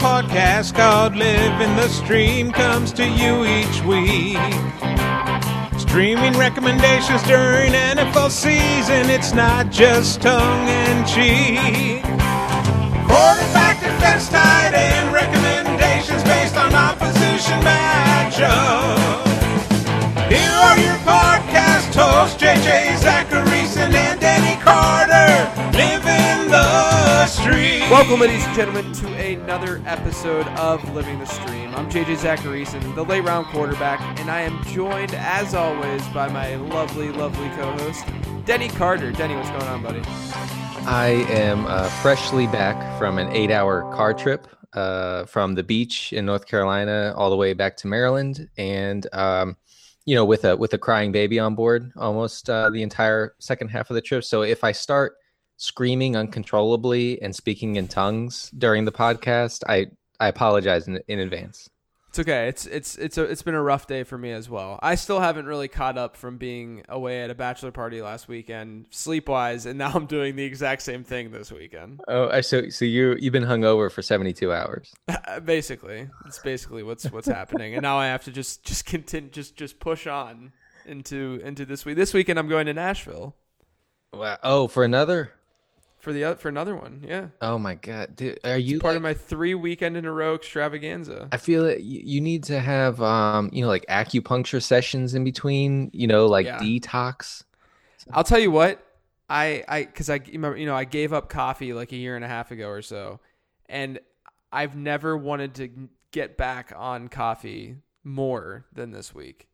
podcast called Living the Stream comes to you each week. Streaming recommendations during NFL season, it's not just tongue in cheek. Quarterback defense tight end recommendations based on opposition matchup. Here are your podcast hosts, JJ Zachariason stream. Welcome, ladies and gentlemen, to another episode of Living the Stream. I'm JJ Zachariason, the late round quarterback, and I am joined, as always, by my lovely, lovely co-host, Denny Carter. Denny, what's going on, buddy? I am uh, freshly back from an eight hour car trip uh, from the beach in North Carolina all the way back to Maryland. And, um, you know, with a with a crying baby on board almost uh, the entire second half of the trip. So if I start screaming uncontrollably and speaking in tongues during the podcast, I, I apologize in, in advance. It's okay. It's it's it's a, it's been a rough day for me as well. I still haven't really caught up from being away at a bachelor party last weekend, sleep wise, and now I'm doing the exact same thing this weekend. Oh, so so you you've been hungover for seventy two hours. basically, it's basically what's what's happening, and now I have to just just continue just just push on into into this week. This weekend I'm going to Nashville Wow. Oh, for another. For the for another one. Yeah, Oh my god, dude, are you part like- of my three weekend in a row extravaganza. I feel that you, need to have, um, you know, like acupuncture sessions in between, you know, like Yeah. detox. I'll tell you what, I I because I remember you know I gave up coffee like a year and a half ago or so, and I've never wanted to get back on coffee more than this week.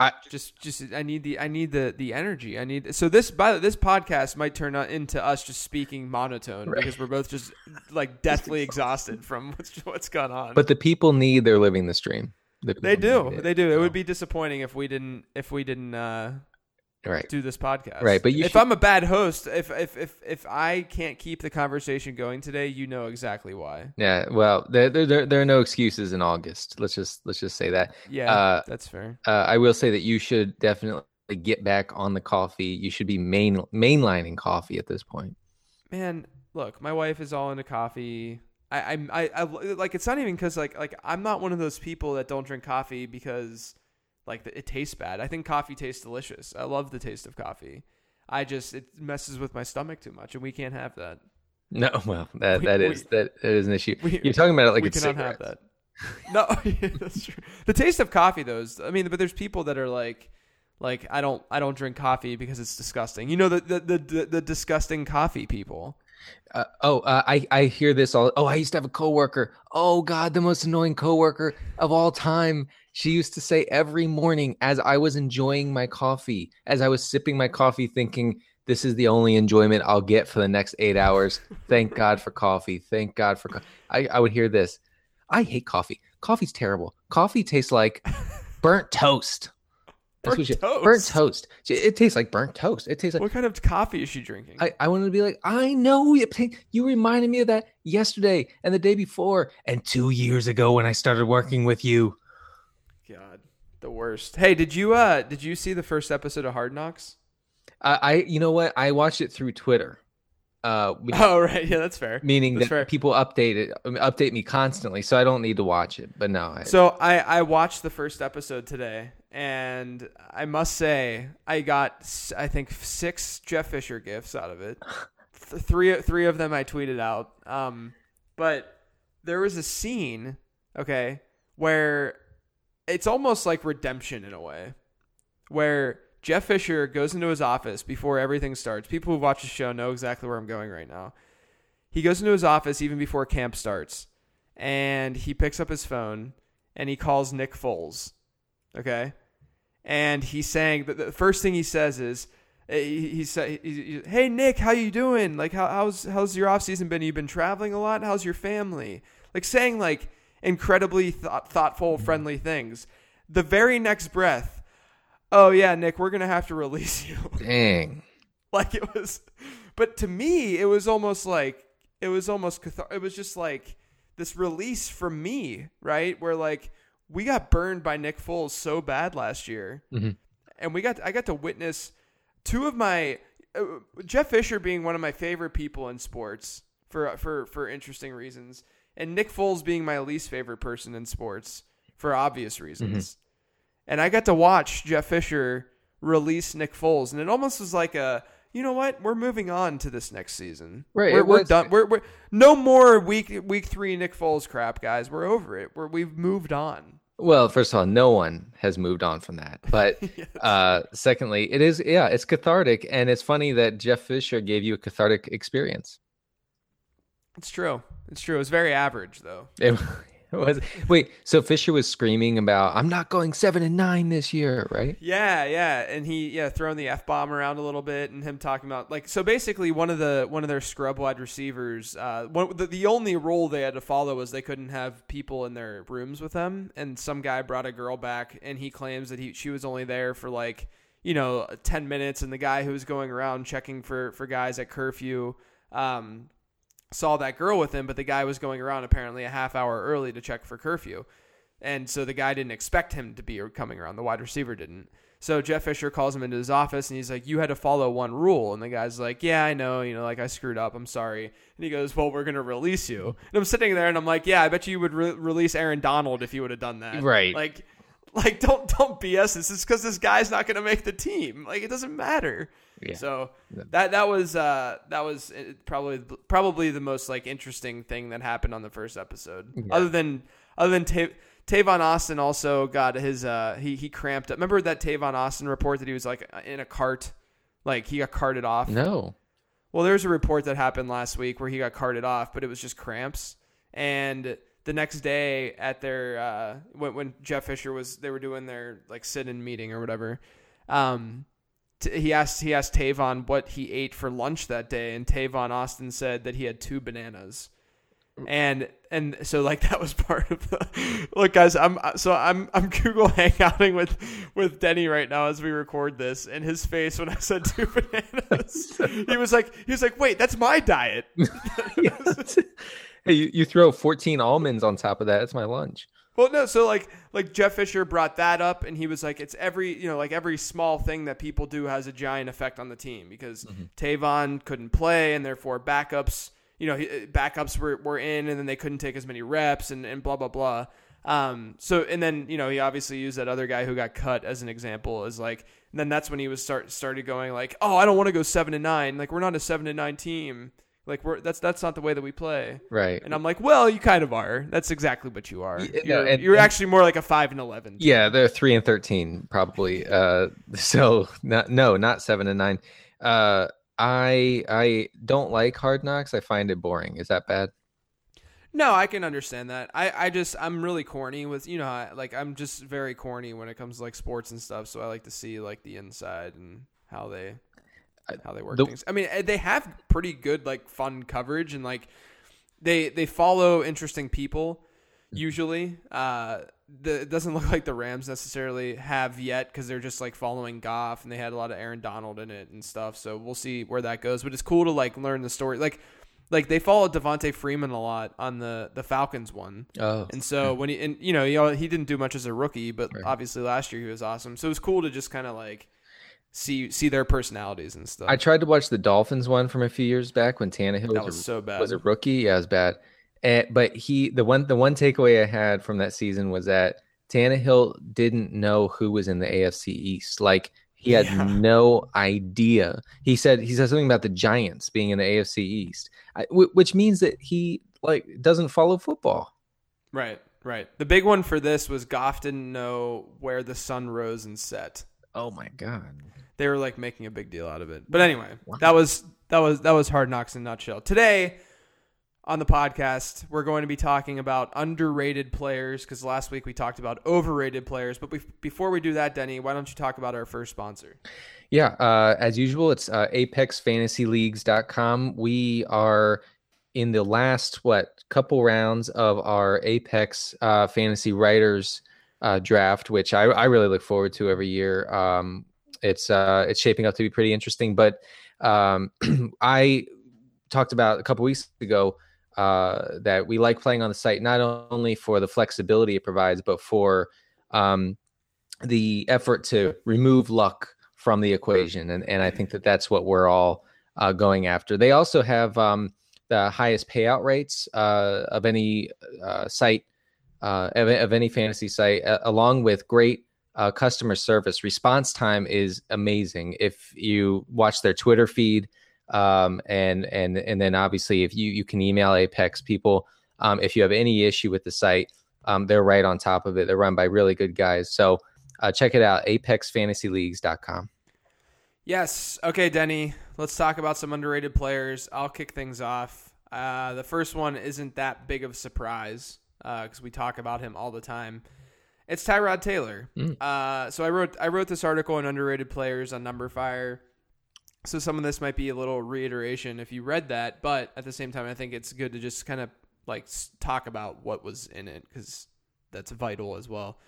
I, Just just I need the I need the the energy. I need so this by the- this podcast might turn out into us just speaking monotone Right. because we're both just like deathly exhausted from what's what's gone on. but the people need they're living the stream. The they do they do. It So, would be disappointing if we didn't if we didn't uh, right. do this podcast. Right, but you if should- I'm a bad host, if if if if I can't keep the conversation going today, you know exactly why. Yeah. Well, there, there there are no excuses in August. Let's just let's just say that. Yeah, Uh, that's fair. Uh, I will say that you should definitely get back on the coffee. You should be main mainlining coffee at this point. Man, look, my wife is all into coffee. I I'm- I I, like it's not even because like like I'm not one of those people that don't drink coffee because like it tastes bad. I think coffee tastes delicious. I love the taste of coffee. I just it messes with my stomach too much, and we can't have that. No, well, that We- that we- is that, that is an issue. we- You're talking about it like we it's cannot have that. No, that's true. The taste of coffee, though, is, I mean, but there's people that are like, like I don't, I don't drink coffee because it's disgusting. You know, the the the, the, the disgusting coffee people. Uh, oh, uh, I I hear this all. Oh, I used to have a coworker. Oh God, the most annoying coworker of all time. She used to say every morning as I was enjoying my coffee, as I was sipping my coffee, thinking this is the only enjoyment I'll get for the next eight hours. Thank God for coffee. Thank God for. Co-. I I would hear this. I hate coffee. Coffee's terrible. Coffee tastes like burnt toast. That's Burnt what toast? Burnt toast. It tastes like burnt toast. It tastes like What kind of coffee is she drinking? I, I wanted to be like, I know you, you reminded me of that yesterday and the day before and two years ago when I started working with you. The worst. Hey, did you uh did you see the first episode of Hard Knocks? I, I you know what? I watched it through Twitter, uh, Oh right, yeah, that's fair. meaning that's that fair. people update it, update me constantly, so I don't need to watch it. But no, I, So I I watched the first episode today, and I must say I got I think six Jeff Fisher gifts out of it. Th- three three of them I tweeted out. Um, but there was a scene, okay, where it's almost like redemption in a way, where Jeff Fisher goes into his office before everything starts. People who watch the show know exactly where I'm going right now. He goes into his office even before camp starts, and he picks up his phone and he calls Nick Foles. Okay, and he's saying the first thing he says is. eh, He, he said, he- he- "Hey Nick, how you doing? Like, how, how's how's your off season been? You've been traveling a lot. How's your family? Like, saying like incredibly thought, thoughtful, friendly things. The very next breath, oh yeah, Nick, we're gonna have to release you. dang. like it was, but to me, it was almost like it was almost cathar- It was just like this release from me, right? Where like we got burned by Nick Foles so bad last year, Mhm. and we got I got to witness two of my uh, Jeff Fisher being one of my favorite people in sports for for for interesting reasons, and Nick Foles being my least favorite person in sports for obvious reasons. And I got to watch Jeff Fisher release Nick Foles, and it almost was like a you know what? We're moving on to this next season. Right, We're, we're done. We're, we're no more week week three Nick Foles crap, guys. We're over it. We're we've moved on. Well, first of all, no one has moved on from that. But uh, secondly, it is yeah, it's cathartic, and it's funny that Jeff Fisher gave you a cathartic experience. It's true. It's true. It was very average though. It was wait, so Fisher was screaming about I'm not going seven and nine this year, right? Yeah, yeah, and he yeah throwing the f bomb around a little bit, and him talking about like so basically one of the one of their scrub wide receivers. Uh, one, the the only rule they had to follow was they couldn't have people in their rooms with them, and some guy brought a girl back, and he claims that he she was only there for like you know ten minutes, and the guy who was going around checking for for guys at curfew. Um, saw that girl with him, but the guy was going around apparently a half hour early to check for curfew. And so the guy didn't expect him to be coming around. The wide receiver didn't. So Jeff Fisher calls him into his office and he's like, You had to follow one rule. And the guy's like, Yeah, I know. You know, like I screwed up. I'm sorry. And he goes, Well, we're going to release you. And I'm sitting there and I'm like, Yeah, I bet you would re- release Aaron Donald if you would have done that. Right. Like, like don't don't BS this. It's because this guy's not going to make the team. Like it doesn't matter. Yeah. So that that was uh that was uh, probably probably the most like interesting thing that happened on the first episode. Other than other than Ta- Tavon Austin also got his uh he he cramped up. Remember that Tavon Austin report that he was like in a cart, like he got carted off. No. Well, there's a report that happened last week where he got carted off, but it was just cramps. And the next day at their uh, when when Jeff Fisher was they were doing their like sit-in meeting or whatever, um, t- he asked he asked Tavon what he ate for lunch that day, and Tavon Austin said that he had two bananas. And and so like that was part of the look guys I'm so I'm I'm Google hangouting with with Denny right now as we record this and his face when I said two bananas he was like he was like wait that's my diet hey, you, you throw 14 almonds on top of that. It's my lunch. Well, no, so like like Jeff Fisher brought that up, and he was like, it's every you know like every small thing that people do has a giant effect on the team because Tavon couldn't play, and therefore backups you know backups were, were in, and then they couldn't take as many reps, and, and blah blah blah. Um, so and then you know he obviously used that other guy who got cut as an example as like. And then that's when he was start started going like, oh, I don't want to go seven and nine. Like we're not a seven and nine team. Like we're that's that's not the way that we play. Right. And I'm like, well, you kind of are. That's exactly what you are. Yeah, You're, and- you're and- actually more like a five and eleven. Yeah, they're three and thirteen probably. Uh, so not, no, not seven and nine. Uh, I I don't like Hard Knocks. I find it boring. Is that bad? No, I can understand that. I, I just I'm really corny with you know I, like I'm just very corny when it comes to like sports and stuff. So I like to see like the inside and how they how they work the- things. I mean, eh, they have pretty good like fun coverage and like they they follow interesting people usually. Uh, the, it doesn't look like the Rams necessarily have yet because they're just like following Goff and they had a lot of Aaron Donald in it and stuff. So we'll see where that goes. But it's cool to like learn the story. Like like they followed Devonta Freeman a lot on the the Falcons one. Oh, And so when he and you know he, he didn't do much as a rookie, but Right. obviously last year he was awesome. So it was cool to just kind of like see see their personalities and stuff. I tried to watch the Dolphins one from a few years back when Tannehill that was, was a, so bad. was a rookie. Yeah, it was bad. And, but he the one the one takeaway I had from that season was that Tannehill didn't know who was in the AFC East. Like he had Yeah. no idea. He said he said something about the Giants being in the AFC East, I, wh- which means that he like doesn't follow football. Right, right. The big one for this was Goff didn't know where the sun rose and set. Oh my god. They were like making a big deal out of it. But anyway, that was that was that was Hard Knocks in a nutshell. Today on the podcast, we're going to be talking about underrated players because last week we talked about overrated players. But bef- before we do that, Denny, why don't you talk about our first sponsor? Yeah, uh, as usual, it's uh, apexfantasyleagues.com. We are in the last, what, couple rounds of our Apex uh, Fantasy Writers uh, draft, which I, I really look forward to every year. Um, it's uh, it's shaping up to be pretty interesting. But um, I talked about a couple weeks ago uh, that we like playing on the site not only for the flexibility it provides, but for um, the effort to remove luck from the equation, and and I think that that's what we're all uh, going after. They also have um, the highest payout rates uh, of any uh, site uh, of, of, any fantasy site, along with great uh, customer service. Response time is amazing. If you watch their Twitter feed, um, and and and then obviously if you you can email Apex people um, if you have any issue with the site, um, they're right on top of it. They're run by really good guys. So uh, check it out, apexfantasyleagues.com. Yes. Okay, Denny. Let's talk about some underrated players. I'll kick things off. Uh, the first one isn't that big of a surprise because uh, we talk about him all the time. It's Tyrod Taylor. Mm. Uh, so I wrote I wrote this article on underrated players on Number Numberfire. So some of this might be a little reiteration if you read that, but at the same time, I think it's good to just kind of like talk about what was in it because that's vital as well.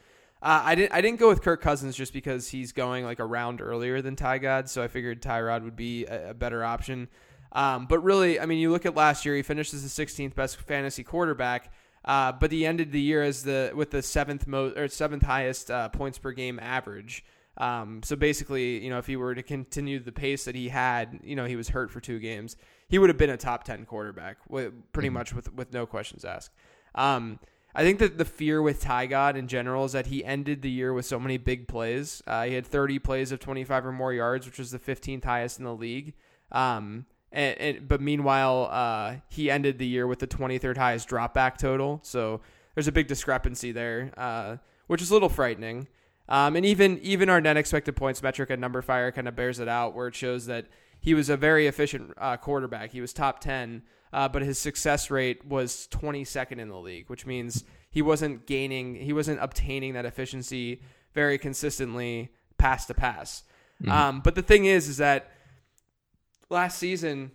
Uh, I didn't I didn't go with Kirk Cousins just because he's going like a round earlier than Ty God, so I figured Tyrod would be a, a better option. Um, but really, I mean, you look at last year; he finished as the 16th best fantasy quarterback. Uh, but he ended the year as the with the seventh most or seventh highest uh, points per game average. Um, so basically, you know, if he were to continue the pace that he had, you know, he was hurt for two games, he would have been a top ten quarterback, with, pretty mm-hmm. much with with no questions asked. Um, I think that the fear with Ty God in general is that he ended the year with so many big plays. Uh, he had 30 plays of 25 or more yards, which was the 15th highest in the league. Um, and, and, but meanwhile, uh, he ended the year with the 23rd highest dropback total. So there's a big discrepancy there, uh, which is a little frightening. Um, and even even our net expected points metric at Numberfire kind of bears it out, where it shows that he was a very efficient uh, quarterback. He was top 10, uh, but his success rate was 22nd in the league, which means he wasn't gaining, he wasn't obtaining that efficiency very consistently pass to pass. Mm-hmm. Um, but the thing is, is that last season,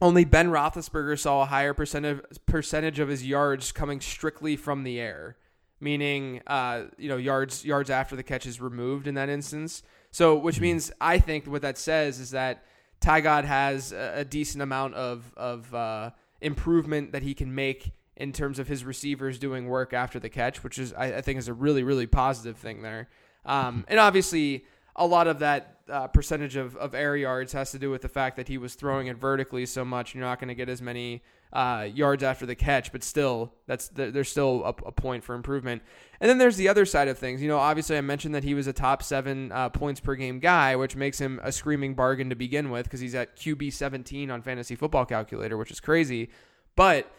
only Ben Roethlisberger saw a higher percentage percentage of his yards coming strictly from the air, meaning uh, you know yards yards after the catch is removed in that instance. So, which means I think what that says is that Ty God has a, a decent amount of of uh, improvement that he can make in terms of his receivers doing work after the catch, which is I, I think is a really really positive thing there. Um, and obviously, a lot of that uh, percentage of, of air yards has to do with the fact that he was throwing it vertically so much. You're not going to get as many uh, yards after the catch, but still, that's there's still a, a, point for improvement. And then there's the other side of things. You know, obviously, I mentioned that he was a top seven uh, points per game guy, which makes him a screaming bargain to begin with because he's at QB 17 on Fantasy Football Calculator, which is crazy. But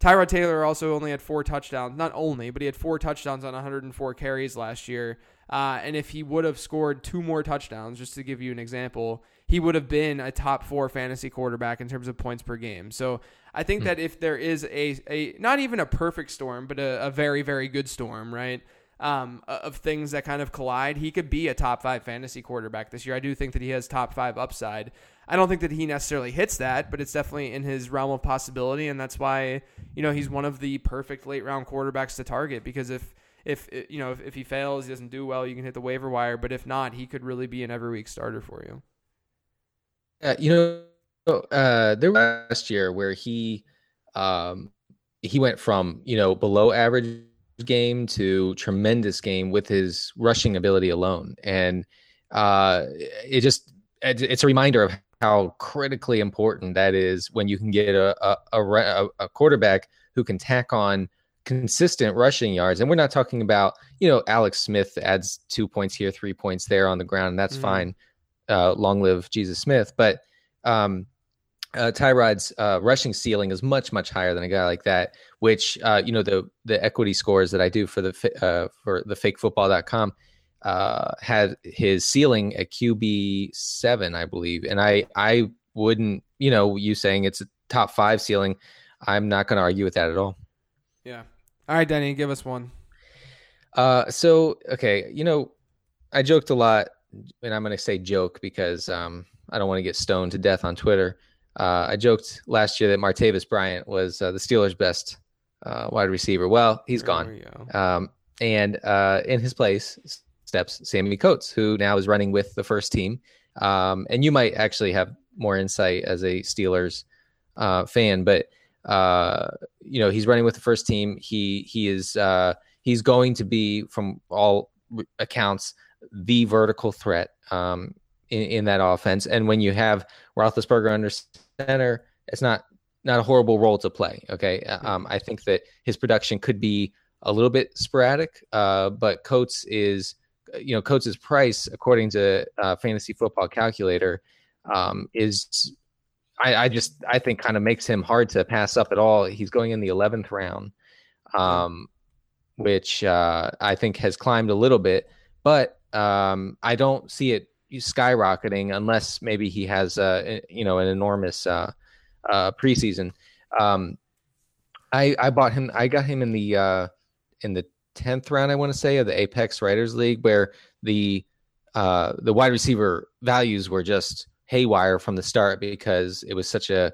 Tyrod Taylor also only had four touchdowns. Not only, but he had four touchdowns on 104 carries last year. Uh, and if he would have scored two more touchdowns, just to give you an example, he would have been a top four fantasy quarterback in terms of points per game. So I think hmm. that if there is a, a not even a perfect storm, but a, a very, very good storm, right? Um, of things that kind of collide, he could be a top five fantasy quarterback this year. I do think that he has top five upside. I don't think that he necessarily hits that, but it's definitely in his realm of possibility, and that's why you know he's one of the perfect late round quarterbacks to target because if if you know if, if he fails, he doesn't do well, you can hit the waiver wire. But if not, he could really be an every week starter for you. Uh, you know, uh, there was last year where he um, he went from you know below average game to tremendous game with his rushing ability alone, and uh, it just it's a reminder of how critically important that is when you can get a a, a, a quarterback who can tack on consistent rushing yards. And we're not talking about, you know, Alex Smith adds two points here, three points there on the ground. And that's mm. fine. Uh, long live Jesus Smith. But um, uh, Tyrod's uh, rushing ceiling is much, much higher than a guy like that, which, uh, you know, the, the equity scores that I do for the, uh, for the fakefootball.com uh, had his ceiling at QB seven, I believe. And I, I wouldn't, you know, you saying it's a top five ceiling. I'm not going to argue with that at all. Yeah. All right, Danny, give us one. Uh, so okay, you know, I joked a lot, and I'm going to say joke because um, I don't want to get stoned to death on Twitter. Uh, I joked last year that Martavis Bryant was uh, the Steelers' best uh, wide receiver. Well, he's there gone. Go. Um, and uh, in his place steps Sammy Coates, who now is running with the first team. Um, and you might actually have more insight as a Steelers uh, fan, but uh, you know, he's running with the first team. He he is uh, he's going to be, from all accounts, the vertical threat um, in, in that offense. And when you have Roethlisberger under center, it's not not a horrible role to play. Okay, um, I think that his production could be a little bit sporadic, uh, but Coates is, you know, Coates' price according to uh, Fantasy Football Calculator um, is, I, I, just I think kind of makes him hard to pass up at all. He's going in the eleventh round, um, which uh, I think has climbed a little bit, but um, I don't see it skyrocketing unless maybe he has uh, you know an enormous uh, uh, preseason. Um, I I bought him. I got him in the uh, in the tenth round. I want to say of the Apex Writers League, where the uh, the wide receiver values were just haywire from the start because it was such a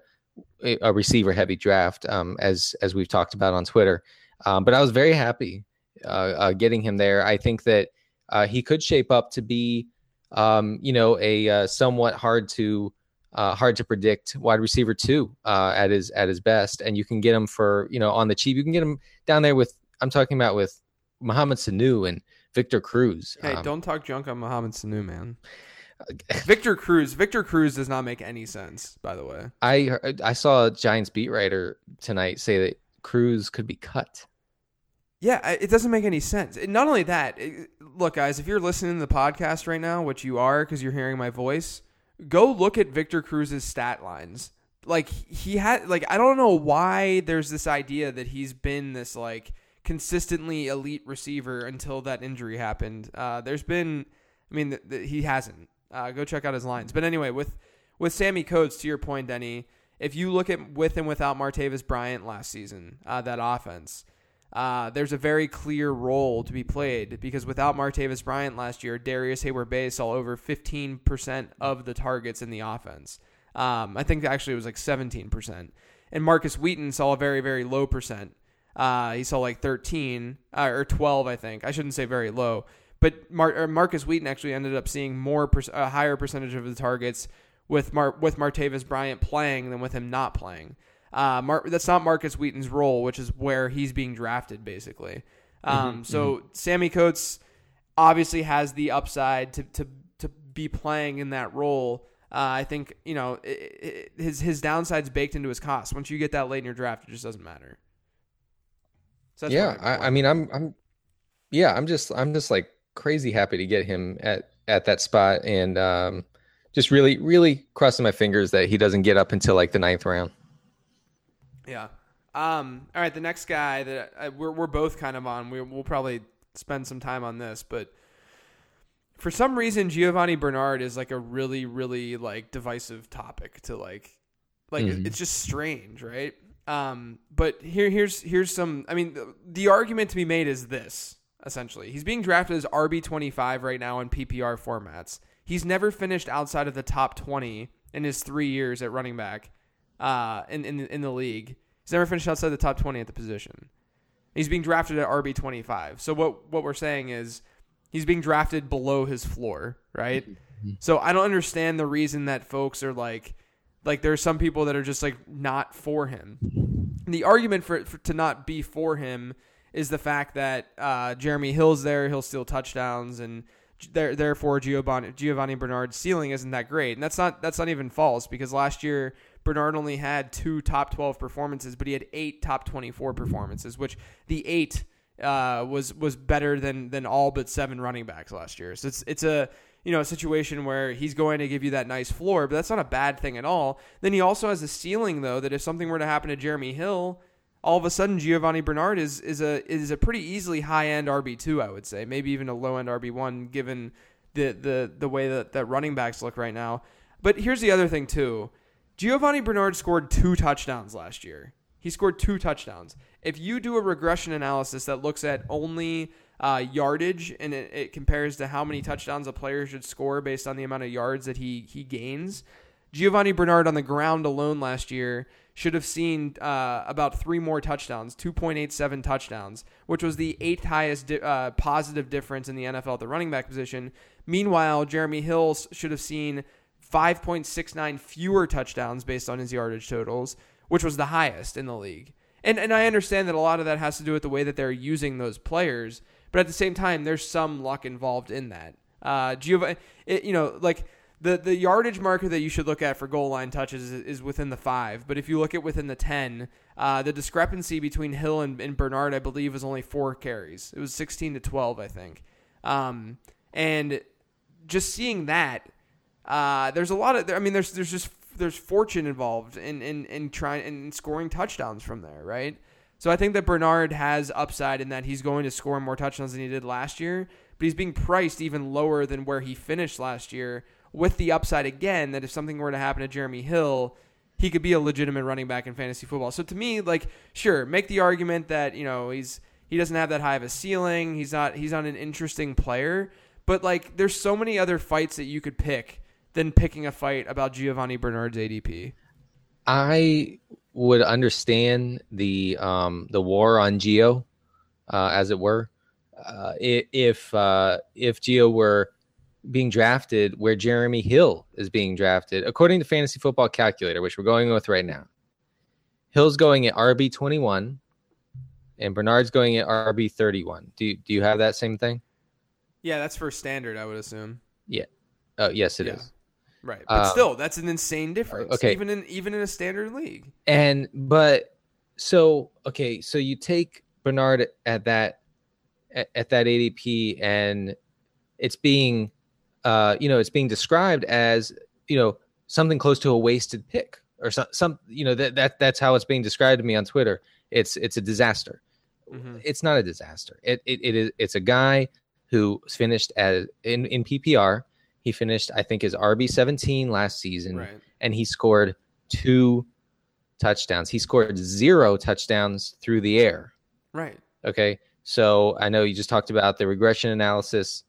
a receiver heavy draft, um, as as we've talked about on Twitter. Um, but I was very happy uh, uh, getting him there. I think that uh, he could shape up to be, um, you know, a uh, somewhat hard to uh, hard to predict wide receiver two uh, at his at his best, and you can get him for you know on the cheap. You can get him down there with I'm talking about with Mohamed Sanu and Victor Cruz. Hey, um, don't talk junk on Mohamed Sanu, man. Victor Cruz. Victor Cruz does not make any sense. By the way, I I saw a Giants beat writer tonight say that Cruz could be cut. Yeah, it doesn't make any sense. Not only that, look, guys, if you're listening to the podcast right now, which you are because you're hearing my voice, go look at Victor Cruz's stat lines. Like he had like I don't know why there's this idea that he's been this like consistently elite receiver until that injury happened. Uh, there's been, I mean, th- th- he hasn't. Uh, go check out his lines. But anyway, with with Sammy Coates, to your point, Denny, if you look at with and without Martavis Bryant last season, uh, that offense, uh, there's a very clear role to be played because without Martavis Bryant last year, Darrius Heyward-Bey saw over 15% of the targets in the offense. Um, I think actually it was like 17%. And Markus Wheaton saw a very, very low percent. Uh, he saw like 13 uh, or 12, I think. I shouldn't say very low. But Mar- Markus Wheaton actually ended up seeing more per- a higher percentage of the targets with Mar- with Martavis Bryant playing than with him not playing. Uh, Mar- that's not Markus Wheaton's role, which is where he's being drafted, basically. Um, mm-hmm, so mm-hmm. Sammy Coates obviously has the upside to to to be playing in that role. Uh, I think you know it, it, his his downside's baked into his cost. Once you get that late in your draft, it just doesn't matter. So yeah, I, I mean, I'm I'm yeah, I'm just I'm just like crazy happy to get him at at that spot, and um, just really really crossing my fingers that he doesn't get up until like the ninth round. Yeah. Um, all right, the next guy that I, we're we're both kind of on. We, we'll probably spend some time on this, but for some reason, Giovani Bernard is like a really really like divisive topic to like, like mm-hmm. it's just strange, right? Um, but here here's here's some. I mean, the, the argument to be made is this essentially. He's being drafted as RB twenty five right now in PPR formats. He's never finished outside of the top twenty in his three years at running back uh, in, in, in the league. He's never finished outside the top 20 at the position. He's being drafted at RB 25. So what what we're saying is he's being drafted below his floor, right? Mm-hmm. So I don't understand the reason that folks are like like there's some people that are just like not for him. the argument for, for to not be for him is the fact that uh, Jeremy Hill's there, he'll steal touchdowns and therefore Giovanni, Giovani Bernard's ceiling isn't that great. And that's not that's not even false because last year Bernard only had two top 12 performances, but he had eight top 24 performances, which the eight uh, was was better than than all but seven running backs last year. So it's it's a you know a situation where he's going to give you that nice floor, but that's not a bad thing at all. Then he also has a ceiling though that if something were to happen to Jeremy Hill, all of a sudden Giovani Bernard is is a is a pretty easily high end RB two, I would say, maybe even a low end RB one, given the the the way that that running backs look right now. But here's the other thing too. Giovani Bernard scored two touchdowns last year. He scored two touchdowns. If you do a regression analysis that looks at only uh, yardage and it, it, compares to how many touchdowns a player should score based on the amount of yards that he he gains, Giovani Bernard on the ground alone last year should have seen uh, about three more touchdowns, 2.87 touchdowns, which was the eighth highest di- uh, positive difference in the NFL at the running back position. Meanwhile, Jeremy Hills should have seen 5.69 fewer touchdowns based on his yardage totals, which was the highest in the league. And and I understand that a lot of that has to do with the way that they're using those players, but at the same time, there's some luck involved in that. Uh, Giovani, you know, like the the yardage marker that you should look at for goal line touches is, is within the five. But if you look at within the ten, uh, the discrepancy between Hill and, and Bernard, I believe, was only four carries. It was sixteen to twelve, I think. Um, and just seeing that, uh, there's a lot of. I mean, there's there's just there's fortune involved in in in trying in scoring touchdowns from there, right? So I think that Bernard has upside in that he's going to score more touchdowns than he did last year, but he's being priced even lower than where he finished last year with the upside again that if something were to happen to Jeremy Hill, he could be a legitimate running back in fantasy football. So to me, like, sure, make the argument that, you know, he's he doesn't have that high of a ceiling. He's not he's not an interesting player. But like there's so many other fights that you could pick than picking a fight about Giovani Bernard's ADP. I would understand the um, the war on Gio, uh, as it were, uh, if uh, if Gio were being drafted where Jeremy Hill is being drafted, according to Fantasy Football Calculator, which we're going with right now. Hill's going at RB twenty one, and Bernard's going at RB thirty one. Do you, do you have that same thing? Yeah, that's for standard, I would assume. Yeah. Oh, yes, it Yeah. is. Right, but Uh, still, that's an insane difference. okay. even in even in a standard league. And but so okay, so you take Bernard at that at, at that ADP, and it's being, uh, you know, it's being described as you know something close to a wasted pick or some some you know that that that's how it's being described to me on Twitter. It's it's a disaster. Mhm. It's not a disaster. It it, it is it's a guy who finished as in in PPR. He finished, I think, his RB seventeen last season Right. and he scored two touchdowns. He scored zero touchdowns through the air. Right. Okay, so I know you just talked about the regression analysis.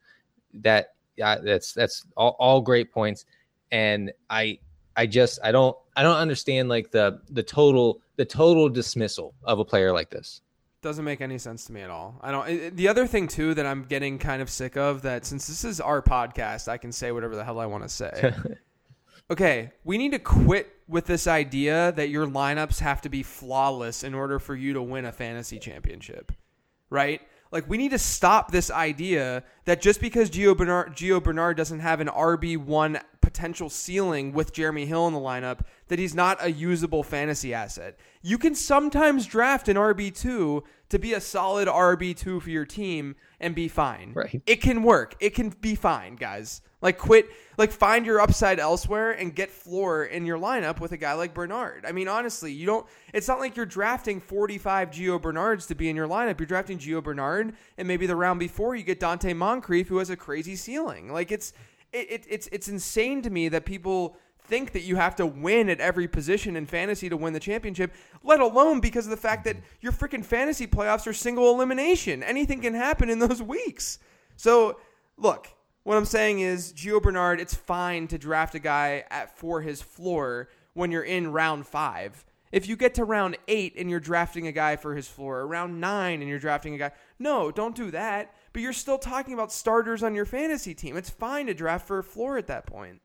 That yeah, that's that's all, all great points, and I I just I don't I don't understand like the the total the total dismissal of a player like this. Doesn't make any sense to me at all. I don't. The other thing too that I'm getting kind of sick of that since this is our podcast, I can say whatever the hell I want to say. okay, we need to quit with this idea that your lineups have to be flawless in order for you to win a fantasy championship, right? Like we need to stop this idea that just because Gio Bernard, Gio Bernard doesn't have an RB one potential ceiling with Jeremy Hill in the lineup, that he's not a usable fantasy asset. You can sometimes draft an RB two to be a solid RB two for your team and be fine. Right. It can work. It can be fine, guys. Like quit like find your upside elsewhere and get floor in your lineup with a guy like Bernard. I mean, honestly, you don't it's not like you're drafting 45 Gio Bernards to be in your lineup. You're drafting Gio Bernard and maybe the round before you get Donte Moncrief who has a crazy ceiling. Like it's it, it, it's it's insane to me that people think that you have to win at every position in fantasy to win the championship, let alone because of the fact that your freaking fantasy playoffs are single elimination. Anything can happen in those weeks. So, look, what I'm saying is Gio Bernard, it's fine to draft a guy at for his floor when you're in round 5. If you get to round 8 and you're drafting a guy for his floor, or round 9 and you're drafting a guy, no, don't do that. But you're still talking about starters on your fantasy team. It's fine to draft for a floor at that point.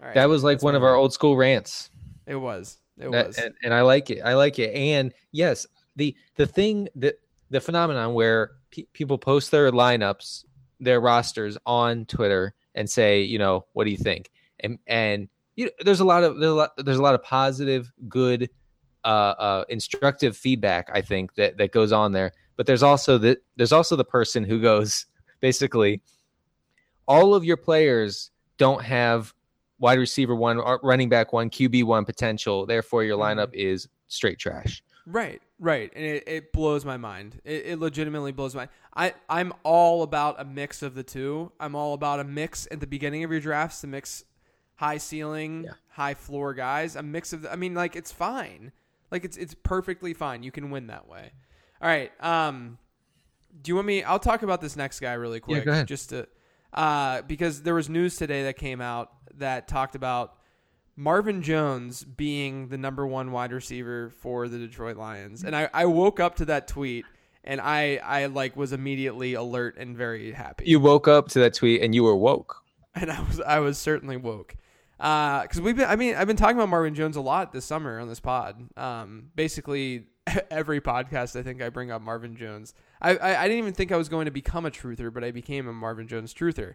Right, That was like that's one of our old school rants. It was. It That- was. and, and I like it. I like it. And yes, the the thing that the phenomenon where pe- people post their lineups, their rosters on Twitter and say, you know, what do you think? And and you know, there's a lot of there's a lot, there's a lot of positive, good, uh, uh, instructive feedback. I think that that goes on there. But there's also the there's also the person who goes basically, all of your players don't have wide receiver one, running back one, QB one potential. Therefore, your Mm-hmm. lineup is straight trash. Right, right, and it, it blows my mind. It, it legitimately blows my. I I'm all about a mix of the two. I'm all about a mix at the beginning of your drafts to mix high ceiling, Yeah. high floor guys. A mix of. The, I mean, like it's fine. Like it's it's perfectly fine. You can win that way. All right. Um, do you want me? I'll talk about this next guy really quick. Yeah, go ahead. Just to, uh, because there was news today that came out that talked about Marvin Jones being the number one wide receiver for the Detroit Lions. And I, I woke up to that tweet and I, I like was immediately alert and very happy. You woke up to that tweet and you were woke. and I was I was certainly woke. Because we've been, I mean, I've been talking about Marvin Jones a lot this summer on this pod. Um, basically, every podcast I think I bring up Marvin Jones. I, I, I didn't even think I was going to become a truther, but I became a Marvin Jones truther.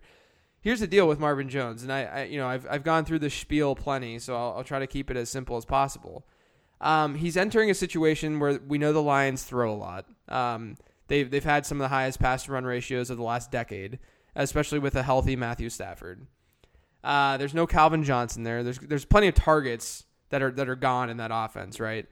here's the deal with Marvin Jones, and I, I you know I've I've gone through the spiel plenty, so I'll, I'll try to keep it as simple as possible. Um, he's entering a situation where we know the Lions throw a lot. Um, they've they've had some of the highest pass to run ratios of the last decade, especially with a healthy Matthew Stafford. Uh, there's no Calvin Johnson there. There's there's plenty of targets that are that are gone in that offense, right?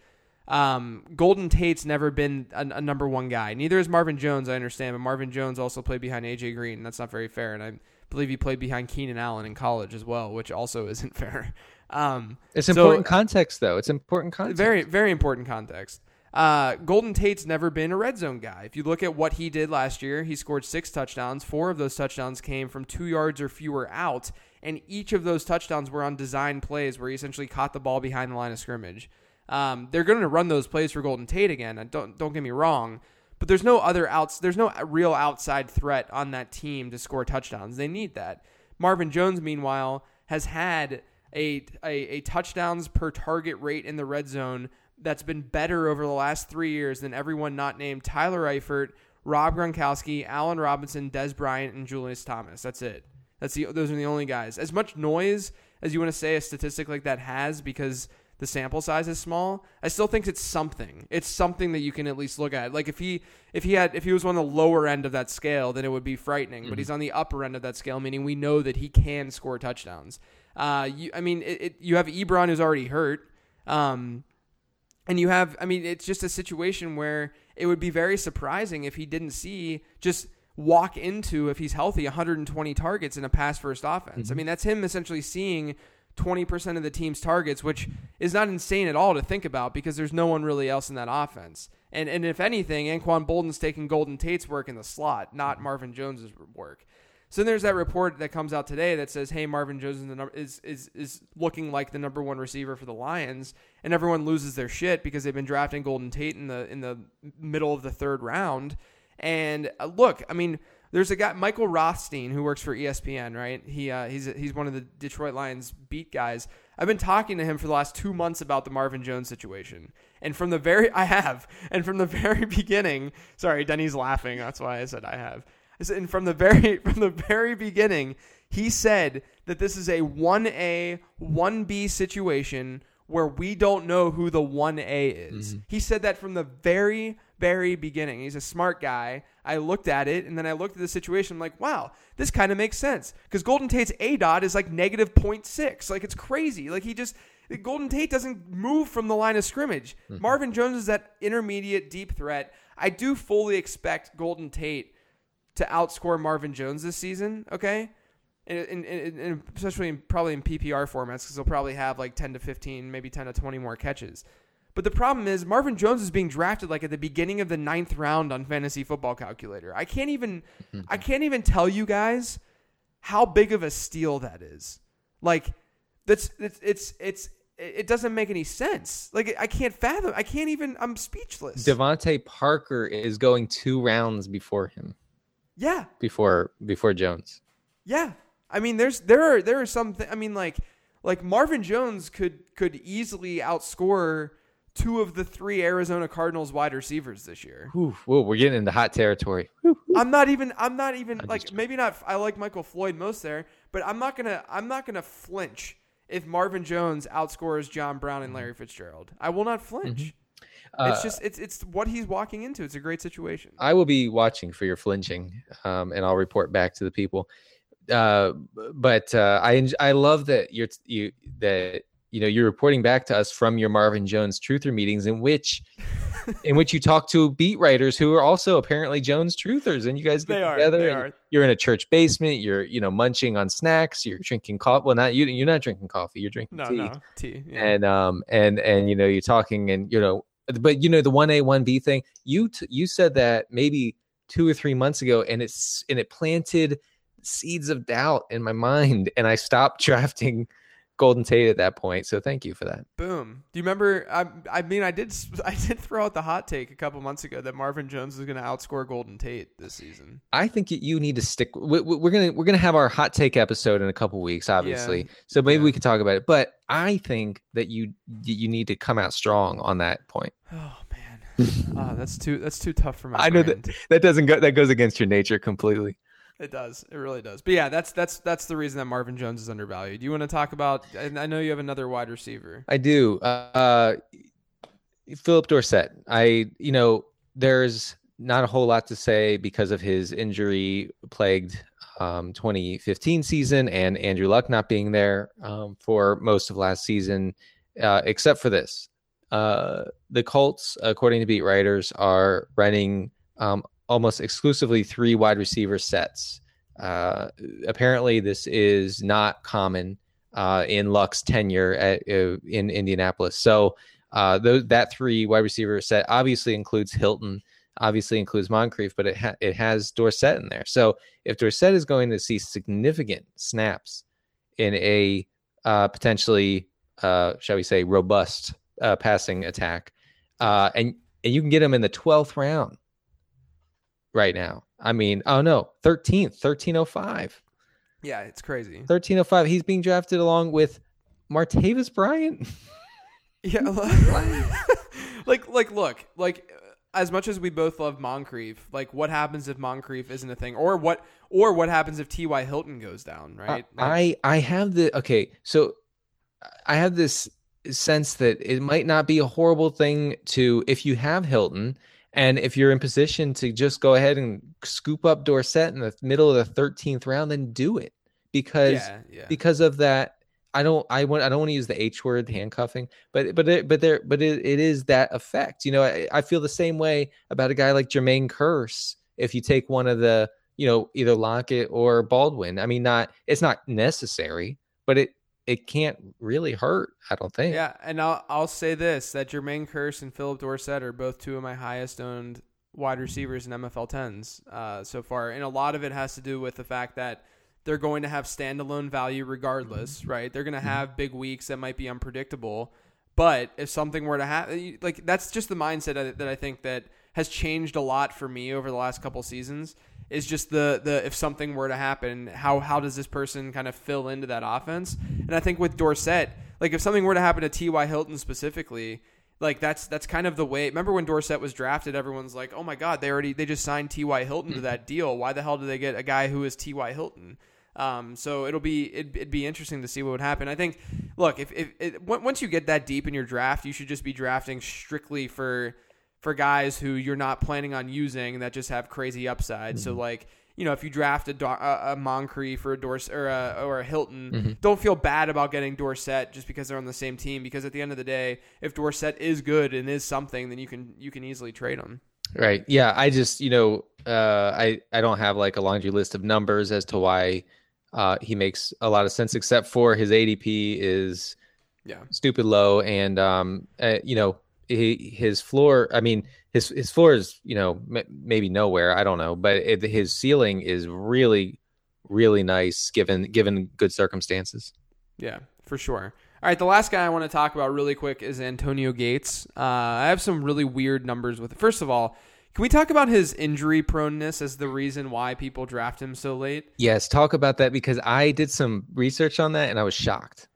Um, Golden Tate's never been a, a, number one guy. Neither is Marvin Jones. I understand, but Marvin Jones also played behind AJ Green. That's not very fair, and I believe he played behind Keenan Allen in college as well, which also isn't fair. Um, it's so, important context, though. It's important context. Very, very important context. Uh, Golden Tate's never been a red zone guy. If you look at what he did last year, he scored six touchdowns. Four of those touchdowns came from two yards or fewer out, and each of those touchdowns were on design plays where he essentially caught the ball behind the line of scrimmage. Um, they're going to run those plays for Golden Tate again. Don't don't get me wrong, but there's no other outs. There's no real outside threat on that team to score touchdowns. They need that. Marvin Jones, meanwhile, has had a, a, a touchdowns per target rate in the red zone that's been better over the last three years than everyone not named Tyler Eifert, Rob Gronkowski, Allen Robinson, Dez Bryant, and Julius Thomas. That's it. That's the those are the only guys. As much noise as you want to say a statistic like that has because the sample size is small, I still think it's something. It's something that you can at least look at. Like if he if he had if he was on the lower end of that scale, then it would be frightening. Mm-hmm. But he's on the upper end of that scale, meaning we know that he can score touchdowns. Uh, you, I mean, it, it, you have Ebron who's already hurt. Um, and you have, I mean, it's just a situation where it would be very surprising if he didn't see just walk into, if he's healthy, 120 targets in a pass first offense. Mm-hmm. I mean, that's him essentially seeing 20% of the team's targets, which is not insane at all to think about because there's no one really else in that offense. And, and if anything, Anquan Boldin's taking Golden Tate's work in the slot, not Marvin Jones's work. So then there's that report that comes out today that says, "Hey, Marvin Jones is, number, is is is looking like the number one receiver for the Lions," and everyone loses their shit because they've been drafting Golden Tate in the in the middle of the third round. And uh, look, I mean, there's a guy Michael Rothstein who works for ESPN, right? He uh, he's he's one of the Detroit Lions beat guys. I've been talking to him for the last two months about the Marvin Jones situation, and from the very I have, and from the very beginning. Sorry, Denny's laughing. That's why I said I have. I said, And from the very from the very beginning, he said that this is a 1A, 1B situation where we don't know who the 1A is. Mm-hmm. He said that from the very very beginning. He's a smart guy. I looked at it and then I looked at the situation. I'm like, wow, this kind of makes sense because Golden Tate's A dot is like negative 0.6. Like it's crazy. Like he just Golden Tate doesn't move from the line of scrimmage. Mm-hmm. Marvin Jones is that intermediate deep threat. I do fully expect Golden Tate to outscore Marvin Jones this season. Okay. And, and, and especially in, probably in PPR formats because he'll probably have like 10 to 15, maybe 10 to 20 more catches. But the problem is Marvin Jones is being drafted like at the beginning of the ninth round on Fantasy Football Calculator. I can't even, I can't even tell you guys how big of a steal that is. Like, that's it's it's it's it doesn't make any sense. Like I can't fathom. I can't even. I'm speechless. DeVante Parker is going two rounds before him. Yeah. Before before Jones. Yeah. I mean there's there are there are some th- I mean like like Marvin Jones could could easily outscore two of the three Arizona Cardinals wide receivers this year. Ooh, whoa, we're getting into hot territory. I'm not even I'm not even I'm like maybe not I like Michael Floyd most there, but I'm not gonna I'm not gonna flinch if Marvin Jones outscores John Brown and mm-hmm. Larry Fitzgerald. I will not flinch. Mm-hmm. Uh, it's just it's it's what he's walking into. It's a great situation. I will be watching for your flinching, um, and I'll report back to the people. Uh, but uh, I I love that you're you that you know you're reporting back to us from your Marvin Jones truther meetings in which in which you talk to beat writers who are also apparently Jones truthers, and you guys get they together. Are, are. You're in a church basement. You're you know munching on snacks. You're drinking coffee. Well, not you. You're not drinking coffee. You're drinking no, tea. No, tea. Yeah. And um and and you know you're talking and you know but you know the one A one B thing. You t- you said that maybe two or three months ago, and it's and it planted seeds of doubt in my mind, and I stopped drafting Golden Tate at that point. So thank you for that. Boom. Do you remember? I, I mean, I did I did throw out the hot take a couple months ago that Marvin Jones is going to outscore Golden Tate this season. I think you need to stick. We're gonna we're gonna have our hot take episode in a couple weeks, obviously. Yeah. So maybe yeah. we can talk about it. But I think that you you need to come out strong on that point. Oh man, oh, that's too that's too tough for my. I know that that doesn't go that goes against your nature completely. It does. It really does. But yeah, that's that's that's the reason that Marvin Jones is undervalued. Do You want to talk about? And I know you have another wide receiver. I do. Uh, Phillip Dorsett. I, you know, there's not a whole lot to say because of his injury plagued um, 2015 season and Andrew Luck not being there um, for most of last season, uh, except for this. Uh, the Colts, according to beat writers, are running um, almost exclusively three wide receiver sets. Uh, apparently, this is not common uh, in Luck's tenure at, uh, in Indianapolis. So, uh, th- that three wide receiver set obviously includes Hilton, obviously includes Moncrief, but it ha- it has Dorsett in there. So, if Dorsett is going to see significant snaps in a uh, potentially, uh, shall we say, robust passing attack, and and you can get him in the twelfth round right now. I mean, oh no, 13th, 1305. Yeah, it's crazy. 1305. He's being drafted along with Martavis Bryant. yeah. like like look, like as much as we both love Moncrief, like what happens if Moncrief isn't a thing or what or what happens if TY Hilton goes down, right? Uh, like, I I have the okay, so I have this sense that it might not be a horrible thing to if you have Hilton and if you're in position to just go ahead and scoop up Dorsett in the middle of the 13th round, then do it because yeah, yeah. because of that. I don't I want I don't want to use the H word handcuffing, but but it, but there but it, it is that effect. You know, I, I feel the same way about a guy like Jermaine Kearse. If you take one of the you know either Lockett or Baldwin, I mean, not it's not necessary, but it it can't really hurt. I don't think. Yeah, and I'll I'll say this: that Jermaine Kearse and Phillip Dorsett are both two of my highest owned wide receivers in MFL tens uh, so far, and a lot of it has to do with the fact that they're going to have standalone value regardless, mm-hmm. right? They're going to mm-hmm. have big weeks that might be unpredictable, but if something were to happen, like that's just the mindset that I think that has changed a lot for me over the last couple seasons is just the the if something were to happen, how how does this person kind of fill into that offense? And I think with Dorsett, like if something were to happen to T.Y. Hilton specifically, like that's that's kind of the way. Remember when Dorsett was drafted? Everyone's like, "Oh my God, they already they just signed T.Y. Hilton to that deal. Why the hell did they get a guy who is T.Y. Hilton?" Um, so it'll be it'd, it'd, be interesting to see what would happen. I think, look, if, if it, once you get that deep in your draft, you should just be drafting strictly for for guys who you're not planning on using that just have crazy upside. Mm-hmm. So like you know, if you draft a, a, a Moncrief or a Dorsett or a, or a Hilton, mm-hmm. don't feel bad about getting Dorsett just because they're on the same team. Because at the end of the day, if Dorsett is good and is something, then you can you can easily trade them. Right. Yeah. I just you know uh, I I don't have like a laundry list of numbers as to why uh, he makes a lot of sense, except for his ADP is yeah stupid low, and um uh, you know he, his floor i mean his his floor is you know m- maybe nowhere i don't know but it, his ceiling is really really nice given given good circumstances. Yeah for sure. All right the last guy i want to talk about really quick is antonio gates. Uh, i have some really weird numbers with it first of all can we talk about his injury proneness as the reason why people draft him so late? Yes talk about that because i did some research on that and i was shocked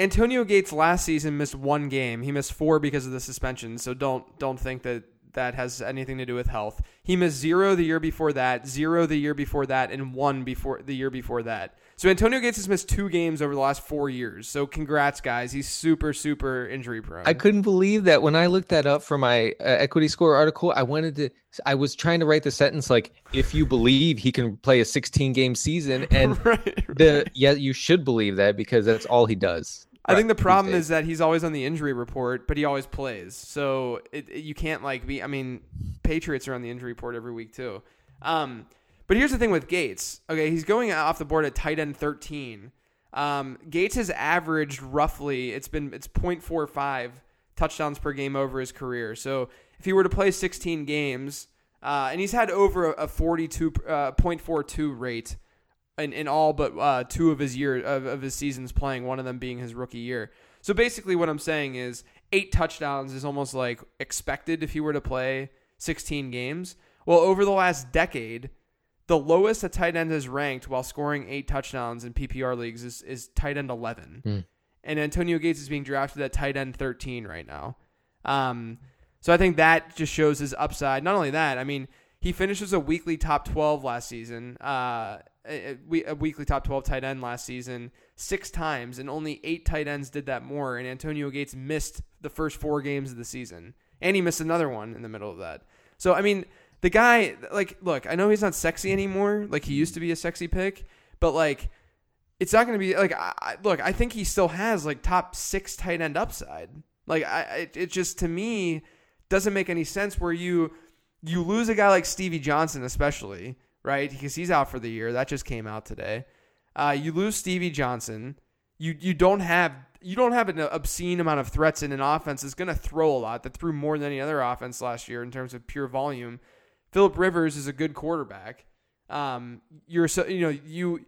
Antonio Gates last season missed one game. He missed four because of the suspension. So don't don't think that that has anything to do with health. He missed zero the year before that, zero the year before that, and one before the year before that. So Antonio Gates has missed two games over the last four years. So congrats, guys. He's super, super injury prone. I couldn't believe that when I looked that up for my uh, equity score article. I wanted to. I was trying to write the sentence like, "If you believe he can play a 16 game season," and right, right. the yeah, you should believe that because that's all he does. I think the problem is that he's always on the injury report, but he always plays. So it, it, you can't like be. I mean, Patriots are on the injury report every week too. Um, but here's the thing with Gates. Okay, he's going off the board at tight end 13. Um, Gates has averaged roughly it's been it's 0.45 touchdowns per game over his career. So if he were to play 16 games, uh, and he's had over a, 42.42 uh, rate in, in all but uh, two of his year of, of his seasons playing, one of them being his rookie year. So basically, what I'm saying is eight touchdowns is almost like expected if he were to play 16 games. Well, over the last decade, the lowest a tight end has ranked while scoring eight touchdowns in PPR leagues is, is tight end 11. Mm. And Antonio Gates is being drafted at tight end 13 right now. Um, so I think that just shows his upside. Not only that, I mean, he finishes a weekly top 12 last season. Uh, a, weekly top 12 tight end last season six times, and only eight tight ends did that more. And Antonio Gates missed the first four games of the season, and he missed another one in the middle of that. So I mean, the guy, like, look, I know he's not sexy anymore, like he used to be a sexy pick, but like, it's not going to be like. I, look, I think he still has like top six tight end upside. Like, I, it, it just to me doesn't make any sense where you you lose a guy like Stevie Johnson, especially right because he's out for the year. That just came out today. Uh, you lose Stevie Johnson. You you don't have you don't have an obscene amount of threats in an offense that's going to throw a lot that threw more than any other offense last year in terms of pure volume. Philip Rivers is a good quarterback. Um, you're so you know you.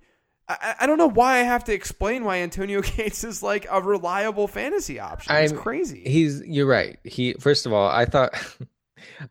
I, I don't know why I have to explain why Antonio Gates is like a reliable fantasy option. It's I'm, crazy. He's you're right. He first of all, I thought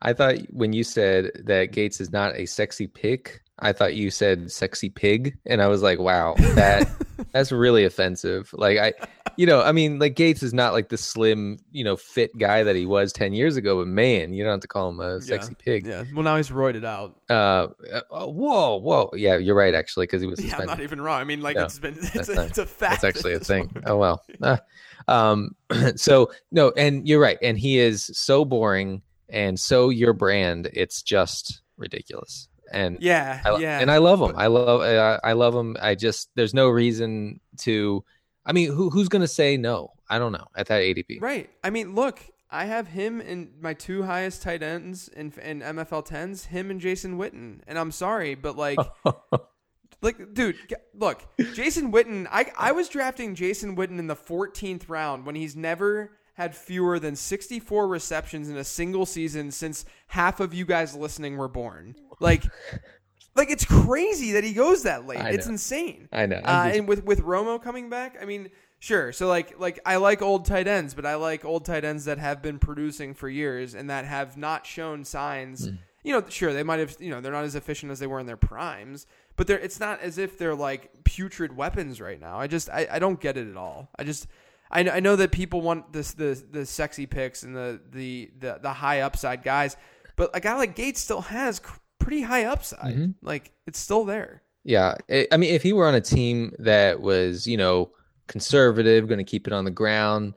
I thought when you said that Gates is not a sexy pick, I thought you said sexy pig, and I was like, wow, that that's really offensive. Like I, you know, I mean, like Gates is not like the slim, you know, fit guy that he was ten years ago, but man, you don't have to call him a sexy yeah. pig. Yeah. Well, now he's roided out. Uh, uh whoa, whoa, yeah, you're right actually because he was. Suspended. Yeah, I'm not even wrong. I mean, like no, it's been it's, a, it's a fact. That's actually a thing. Oh well. Uh, um, so no, and you're right, and he is so boring and so your brand. It's just ridiculous and yeah, I, yeah, and I love him. I love, I, I love him. I just there's no reason to. I mean, who who's gonna say no? I don't know at that ADP. Right. I mean, look, I have him in my two highest tight ends in in MFL tens, him and Jason Witten, and I'm sorry, but like. like, dude, look, Jason Witten. I I was drafting Jason Witten in the 14th round when he's never had fewer than 64 receptions in a single season since half of you guys listening were born. Like, like it's crazy that he goes that late. It's insane. I know. Uh, just... And with with Romo coming back, I mean, sure. So like like I like old tight ends, but I like old tight ends that have been producing for years and that have not shown signs. Mm. You know, sure they might have. You know, they're not as efficient as they were in their primes, but they're. It's not as if they're like putrid weapons right now. I just I, I don't get it at all. I just I, I know that people want this the the sexy picks and the the the, the high upside guys, but a guy like Gates still has pretty high upside. Mm-hmm. Like it's still there. Yeah, I mean, if he were on a team that was you know conservative, going to keep it on the ground,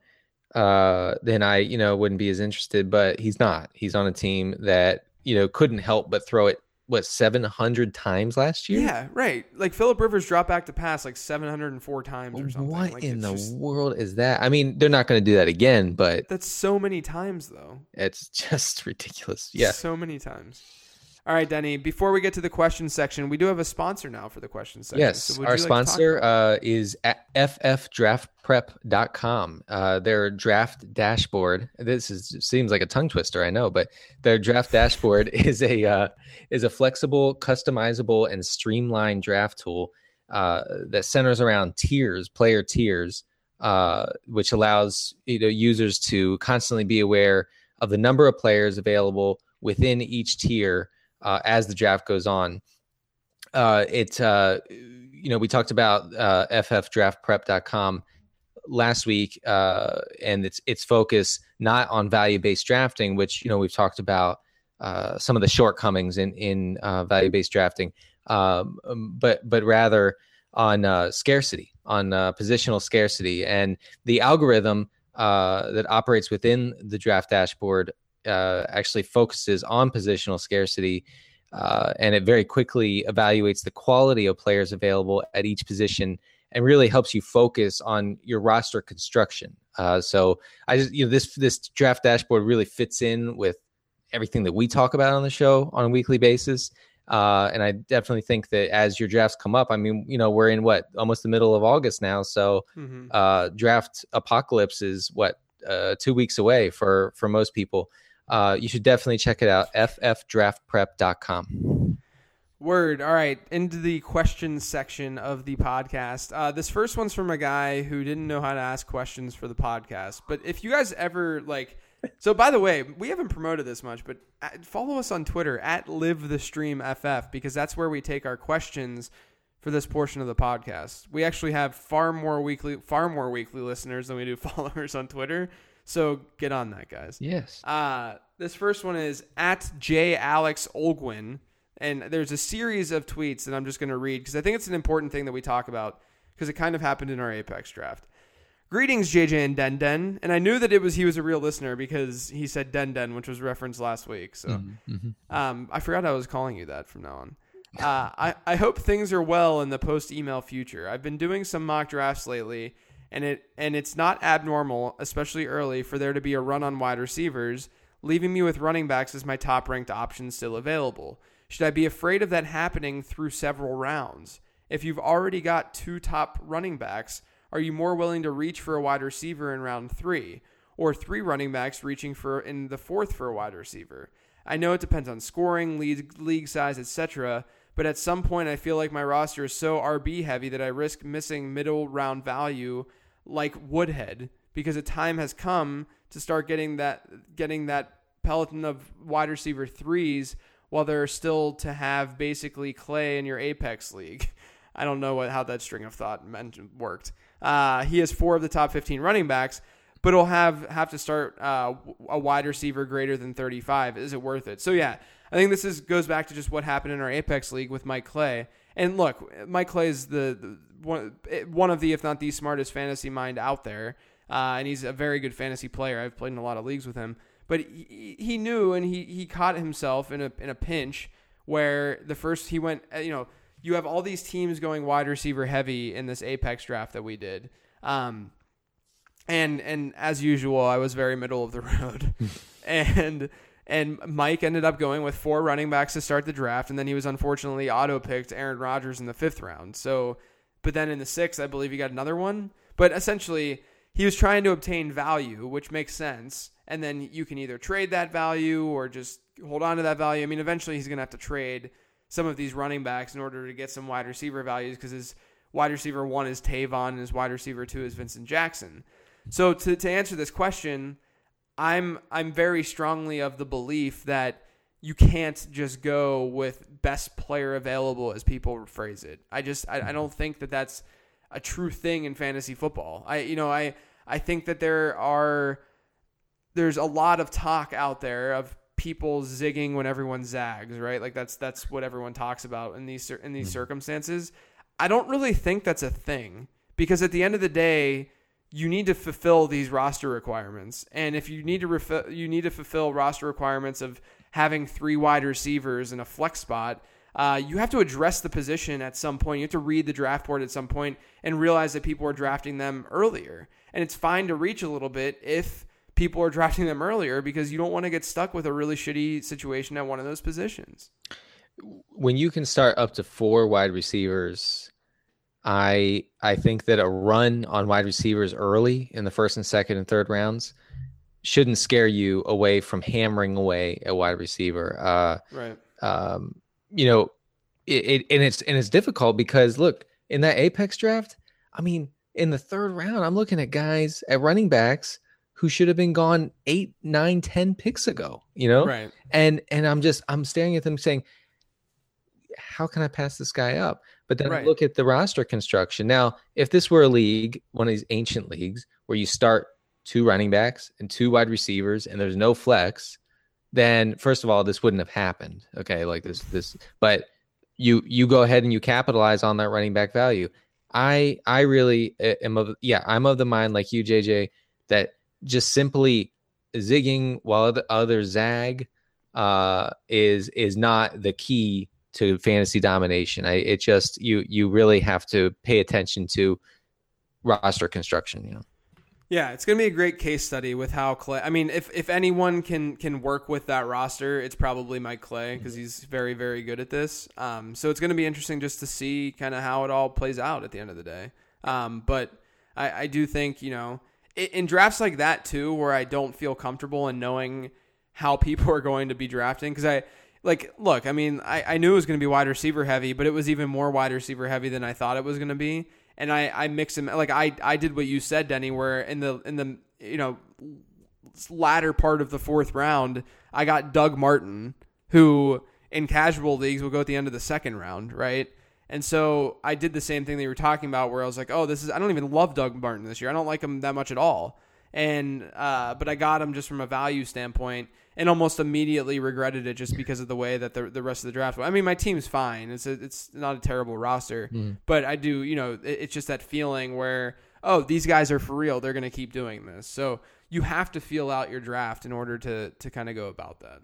uh, then I you know wouldn't be as interested. But he's not. He's on a team that you know couldn't help but throw it what 700 times last year? Yeah right. Like philip rivers dropped back to pass like 704 times or something. What like, in the just, world is that? I mean they're not going to do that again but that's so many times though. It's just ridiculous. Yeah. So many times all right, Denny. Before we get to the question section, we do have a sponsor now for the question section. Yes, so our like sponsor uh, is ffdraftprep.com. Uh, their draft dashboard. This is seems like a tongue twister, I know, but their draft dashboard is a uh, is a flexible, customizable, and streamlined draft tool uh, that centers around tiers, player tiers, uh, which allows you know users to constantly be aware of the number of players available within each tier uh, as the draft goes on. Uh, it, uh, you know, we talked about uh, ffdraftprep.com last week, uh, and its its focus not on value based drafting, which you know we've talked about uh, some of the shortcomings in in uh, value based drafting, um, but but rather on uh, scarcity, on uh, positional scarcity, and the algorithm uh, that operates within the draft dashboard uh, actually focuses on positional scarcity. Uh, and it very quickly evaluates the quality of players available at each position and really helps you focus on your roster construction. Uh, so I just, you know, this this draft dashboard really fits in with everything that we talk about on the show on a weekly basis. Uh, and I definitely think that as your drafts come up, I mean, you know, we're in what almost the middle of August now, so mm-hmm. uh, draft apocalypse is what uh, two weeks away for for most people uh, you should definitely check it out ffdraftprep.com. Word. All right. Into the questions section of the podcast. Uh, this first one's from a guy who didn't know how to ask questions for the podcast. But if you guys ever like, so by the way, we haven't promoted this much, but uh, follow us on Twitter at Live the Stream FF because that's where we take our questions for this portion of the podcast. We actually have far more weekly, far more weekly listeners than we do followers on Twitter. So get on that, guys. Yes. Uh, this first one is at J Alex Olgwin, and there's a series of tweets that I'm just going to read because I think it's an important thing that we talk about because it kind of happened in our Apex draft. Greetings, JJ and Den Den, and I knew that it was he was a real listener because he said Den Den, which was referenced last week. So Mm-hmm. um, I forgot I was calling you that from now on. Uh, I, I hope things are well in the post email future. I've been doing some mock drafts lately, and it and it's not abnormal, especially early, for there to be a run on wide receivers, leaving me with running backs as my top ranked option still available. Should I be afraid of that happening through several rounds? If you've already got two top running backs, are you more willing to reach for a wide receiver in round three, or three running backs reaching for in the fourth for a wide receiver? I know it depends on scoring, league, league size, etc. But at some point, I feel like my roster is so RB heavy that I risk missing middle round value like Woodhead because the time has come to start getting that getting that peloton of wide receiver threes while they're still to have basically Clay in your Apex league. I don't know what how that string of thought meant worked. Uh, he has four of the top 15 running backs, but he'll have have to start uh, a wide receiver greater than 35. Is it worth it? So yeah, I think this is goes back to just what happened in our Apex league with Mike Clay. And look, Mike Clay is the, the one one of the if not the smartest fantasy mind out there, uh, and he's a very good fantasy player. I've played in a lot of leagues with him, but he, he knew and he he caught himself in a in a pinch where the first he went uh, you know you have all these teams going wide receiver heavy in this apex draft that we did. Um and and as usual i was very middle of the road. And and mike ended up going with four running backs to start the draft. And then he was unfortunately auto picked aaron rodgers in the fifth round. So but then in the sixth i believe he got another one. But essentially he was trying to obtain value which makes sense. And then you can either trade that value or just hold on to that value. I mean eventually he's going to have to trade some of these running backs in order to get some wide receiver values because his wide receiver one is Tavon and his wide receiver two is Vincent Jackson. So to, to answer this question, I'm I'm very strongly of the belief that you can't just go with best player available as people phrase it. I just I, I don't think that that's a true thing in fantasy football. I you know I I think that there are there's a lot of talk out there of people zigging when everyone zags, right? Like that's that's what everyone talks about in these in these mm-hmm. circumstances. I don't really think that's a thing because at the end of the day, you need to fulfill these roster requirements, and if you need to refi- you need to fulfill roster requirements of having three wide receivers in a flex spot. Uh, you have to address the position at some point. You have to read the draft board at some point and realize that people are drafting them earlier. And it's fine to reach a little bit if people are drafting them earlier because you don't want to get stuck with a really shitty situation at one of those positions. When you can start up to four wide receivers, I I think that a run on wide receivers early in the first and second and third rounds shouldn't scare you away from hammering away a wide receiver. Uh, Right. um, you know, it, it and it's and it's difficult because look in that apex draft. I mean, in the third round, I'm looking at guys at running backs who should have been gone eight, nine, ten picks ago. You know, Right. and and I'm just I'm staring at them saying, how can I pass this guy up? But then Right. Look at the roster construction. Now, if this were a league, one of these ancient leagues where you start two running backs and two wide receivers and there's no flex, then first of all, this wouldn't have happened. Okay, like this this but you you go ahead and you capitalize on that running back value. I I really am of yeah, I'm of the mind like you JJ that just simply zigging while other, others zag uh, is is not the key to fantasy domination. I it just you you really have to pay attention to roster construction. You know, Yeah, it's gonna be a great case study with how Clay. I mean, if if anyone can can work with that roster, it's probably Mike Clay because he's very very good at this. Um, so it's gonna be interesting just to see kind of how it all plays out at the end of the day. Um, but I, I do think you know in drafts like that too, where I don't feel comfortable in knowing how people are going to be drafting because I like look. I mean, I, I knew it was going to be wide receiver heavy, but it was even more wide receiver heavy than I thought it was going to be and I I mix them like I I did what you said, Denny, where in the in the you know latter part of the fourth round, I got Doug Martin, who in casual leagues will go at the end of the second round, right? And so I did the same thing that you were talking about, where I was like, oh, this is I don't even love Doug Martin this year. I don't like him that much at all. and uh, but I got him just from a value standpoint, and almost immediately regretted it just because of the way that the the rest of the draft. went. I mean, my team's fine. It's a, it's not a terrible roster, but I do you know it, it's just that feeling where oh these guys are for real. They're gonna keep doing this. So you have to feel out your draft in order to to kind of go about that.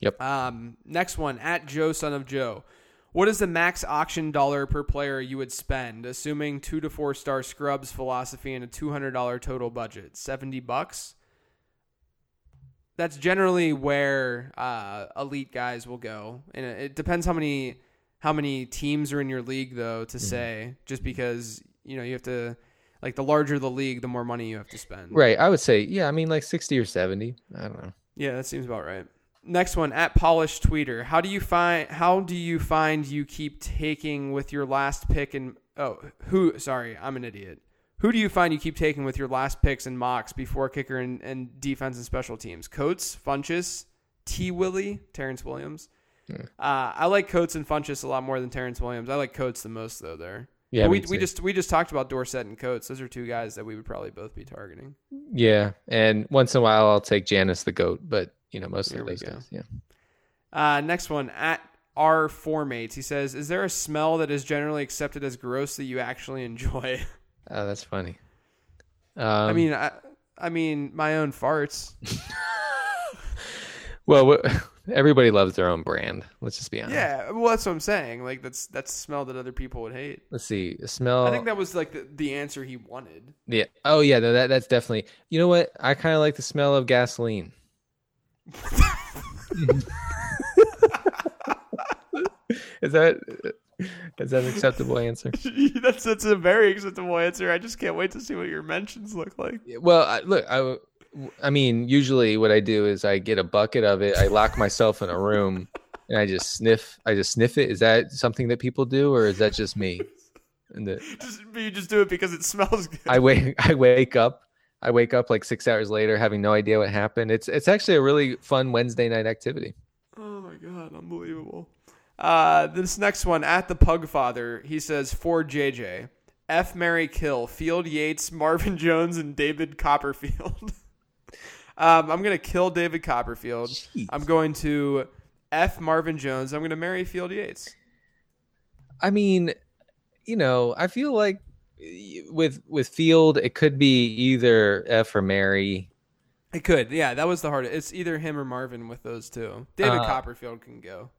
Yep. Um, next one at Joe Son of Joe. What is the max auction dollar per player you would spend, assuming two to four star scrubs philosophy and a two hundred dollar total budget? Seventy bucks. That's generally where uh, elite guys will go, and it depends how many how many teams are in your league, though. To say just because you know you have to like the larger the league, the more money you have to spend. Right. I would say, yeah, I mean like 60 or 70. I don't know. Yeah, that seems about right. Next one at polished tweeter. How do you find how do you find you keep taking with your last pick and oh who sorry, I'm an idiot. Who do you find you keep taking with your last picks and mocks before kicker and, and defense and special teams? Coates, Funches, T Willie, Terrance Williams. Uh, I like Coates and Funches a lot more than Terrance Williams. I like Coates the most though there. Yeah, we we just we just talked about Dorsett and Coates. Those are two guys that we would probably both be targeting. Yeah, and once in a while I'll take Janice the goat, but you know mostly There we those guys. Yeah. Uh, next one at our four mates. He says, "Is there a smell that is generally accepted as gross that you actually enjoy?" Oh, that's funny. Um, I mean, I, I mean, my own farts. well, everybody loves their own brand. Let's just be honest. Yeah, well, that's what I'm saying. Like that's that's a smell that other people would hate. Let's see. Smell. I think that was like the, the answer he wanted. Yeah. Oh, yeah. No, that that's definitely. You know what? I kind of like the smell of gasoline. is that is that an acceptable answer? that's that's a very acceptable answer. I just can't wait to see what your mentions look like. Well, I, look, I, I mean, usually what I do is I get a bucket of it, I lock myself in a room, and I just sniff. I just sniff it. Is that something that people do, or is that just me? And the, Just, you just do it because it smells good. I wake, I wake up, I wake up like six hours later, having no idea what happened. It's it's actually a really fun Wednesday night activity. Oh my god, unbelievable. Uh, this next one at the Pug Father, he says for JJ, F Mary Kill, Field Yates, Marvin Jones, and David Copperfield. um, I'm gonna kill David Copperfield. Jeez. I'm going to F Marvin Jones. I'm gonna marry Field Yates. I mean, you know, I feel like with with Field, it could be either F or Mary. It could, yeah. That was the hardest. It's either him or Marvin with those two. David Uh, Copperfield can go.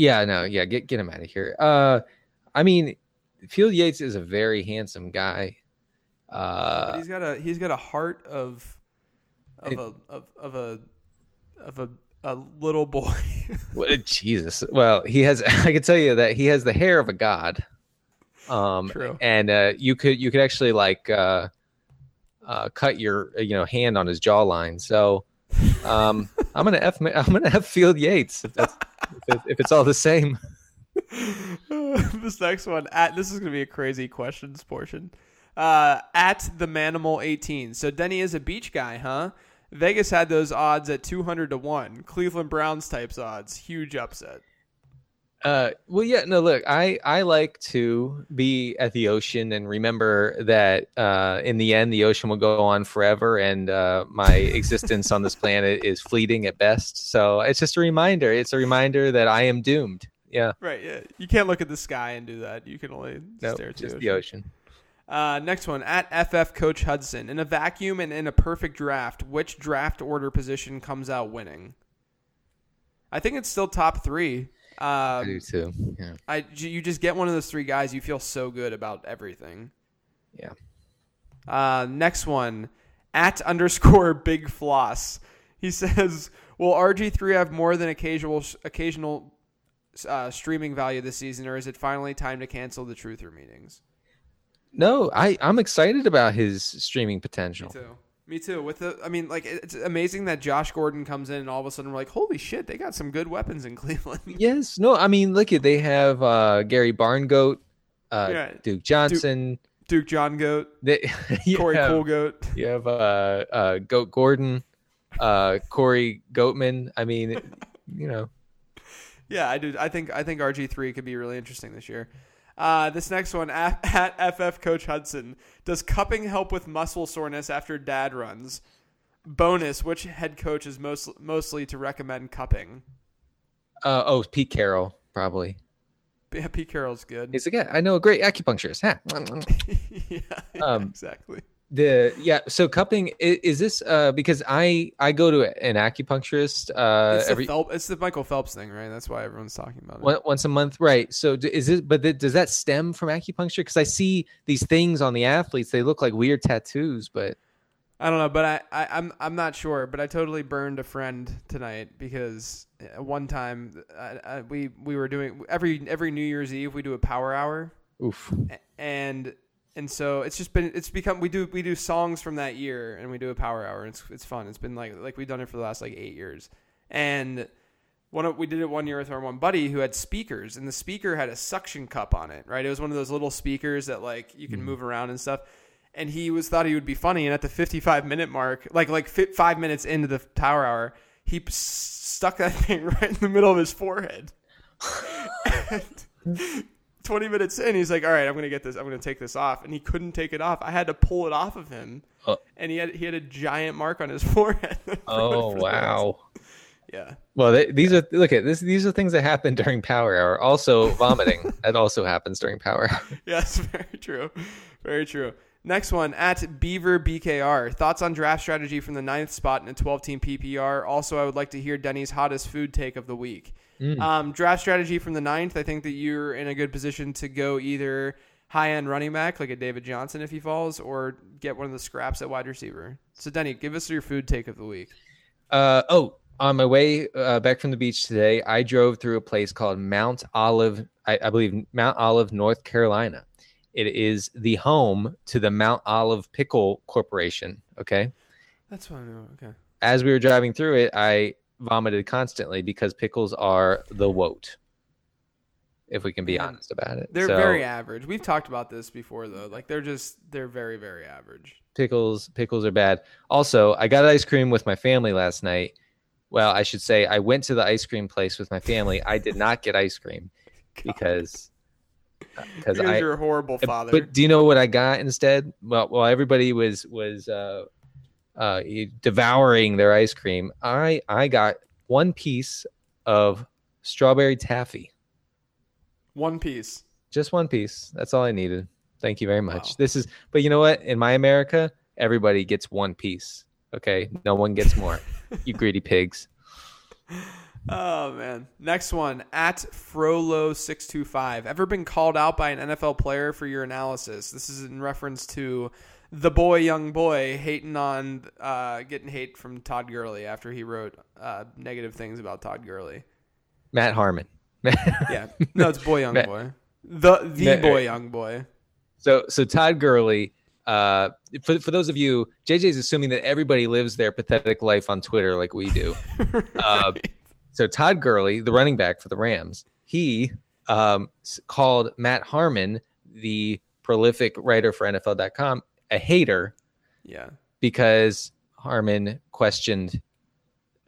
Yeah, no, yeah, get get him out of here. Uh, I mean, Field Yates is a very handsome guy. but Uh, he's got a he's got a heart of of It- a of, of a of a a little boy. well, Jesus. Well, he has. I can tell you that he has the hair of a god. Um, True. and uh, you could you could actually like uh, uh, cut your you know hand on his jawline. So, um, I'm gonna f I'm gonna f Field Yates if that's if, if it's all the same. this next one at this is gonna be a crazy questions portion. Uh, at the Manimal eighteen. So Denny is a beach guy, huh? Vegas had those odds at two hundred to one. Cleveland Browns types odds. Huge upset. Uh, well, yeah, no, look, I I like to be at the ocean and remember that uh, in the end, the ocean will go on forever, and uh, my existence on this planet is fleeting at best. So it's just a reminder. It's a reminder that I am doomed. Yeah, Right. Yeah. You can't look at the sky and do that. You can only no, stare at just the the ocean. ocean. Uh, next one at FF Coach Hudson. In a vacuum and in a perfect draft, which draft order position comes out winning? I think it's still top three. I Um, do too. Yeah, I you just get one of those three guys, you feel so good about everything. yeah. Uh, next one at underscore big floss. He says, "Will RG three have more than occasional occasional uh, streaming value this season, or is it finally time to cancel the truther meetings?" No, I I'm excited about his streaming potential. Me too. Me too. With the, I mean, like it's amazing that Josh Gordon comes in and all of a sudden we're like, holy shit, they got some good weapons in Cleveland. Yes, no, I mean, look at they have uh, Gary Barngoat, uh, Yeah. Duke Johnson. Duke John Goat, They, Corey have- Cool Goat. You have uh, uh, Goat Gordon, uh, Corey Goatman. I mean, you know, Yeah, I do. I think I think RG three could be really interesting this year. Uh, this next one at, at FF Coach Hudson does cupping help with muscle soreness after dad runs? Bonus: Which head coach is most mostly to recommend cupping? Uh, oh, Pete Carroll probably. Yeah, Pete Carroll's good. He's like, yeah, I know a great acupuncturist. Ha. yeah, yeah, Um, exactly. The yeah, so cupping is, is this uh because I I go to an acupuncturist uh It's, every the Phelps, it's the Michael Phelps thing, right? That's why everyone's talking about it. Once a month, right? So is it? But th- does that stem from acupuncture? Because I see these things on the athletes; they look like weird tattoos. But I don't know, but I, I I'm I'm not sure. But I totally burned a friend tonight because uh, one time I, I, we we were doing every every New Year's Eve we do a power hour, oof, and and so it's just been it's become we do we do songs from that year and we do a power hour. And it's it's fun. It's been like like we've done it for the last like eight years, and one of, we did it one year with our one buddy who had speakers, and the speaker had a suction cup on it. Right, it was one of those little speakers that like you can mm. move around and stuff. And he was thought he would be funny, and at the 55 minute mark, like like fi- five minutes into the power hour, he p- stuck that thing right in the middle of his forehead. And 20 minutes in, he's like, "All right, I'm gonna get this. I'm gonna take this off," and he couldn't take it off. I had to pull it off of him, Oh. and he had he had a giant mark on his forehead. oh wow. Yeah, Well, they, these are look at this. These are things that happen during power hour. Also, vomiting that also happens during power hour. yes, very true, very true. Next one at Beaver BKR. Thoughts on draft strategy from the ninth spot in a 12 team PPR. Also, I would like to hear Denny's hottest food take of the week. Um, draft strategy from the ninth. I think that you're in a good position to go either high end running back like a David Johnson if he falls, or get one of the scraps at wide receiver. So, Denny, give us your food take of the week. Uh, oh, on my way uh, back from the beach today, I drove through a place called Mount Olive, I, I believe Mount Olive, North Carolina. It is the home to the Mount Olive Pickle Corporation. Okay. That's what I know. Okay. As we were driving through it, I vomited constantly because pickles are the woat. If we can be honest about it, They're So, very average. We've talked about this before, though. Like, they're just, they're very, very average. pickles pickles are bad also i got ice cream with my family last night well i should say i went to the ice cream place with my family i did not get ice cream because because Because i you're a horrible father. but do you know what i got instead well while everybody was was uh uh devouring their ice cream i i got one piece of strawberry taffy One piece. just one piece that's all i needed thank you very much Wow. this is but you know what in my america everybody gets one piece okay no one gets more you greedy pigs Oh man. Next one at Frollo625. Ever been called out by an NFL player for your analysis? This is in reference to the boy, young boy, hating on, uh, getting hate from Todd Gurley after he wrote uh, negative things about Todd Gurley. matt harmon Yeah. No, it's boy, young Matt- boy. The the Matt- boy, young boy. so so todd gurley uh for, for those of you jj's assuming that everybody lives their pathetic life on twitter like we do uh, so Todd Gurley, the running back for the Rams, he um, called Matt Harmon, the prolific writer for NFL.com, a hater Yeah. because Harmon questioned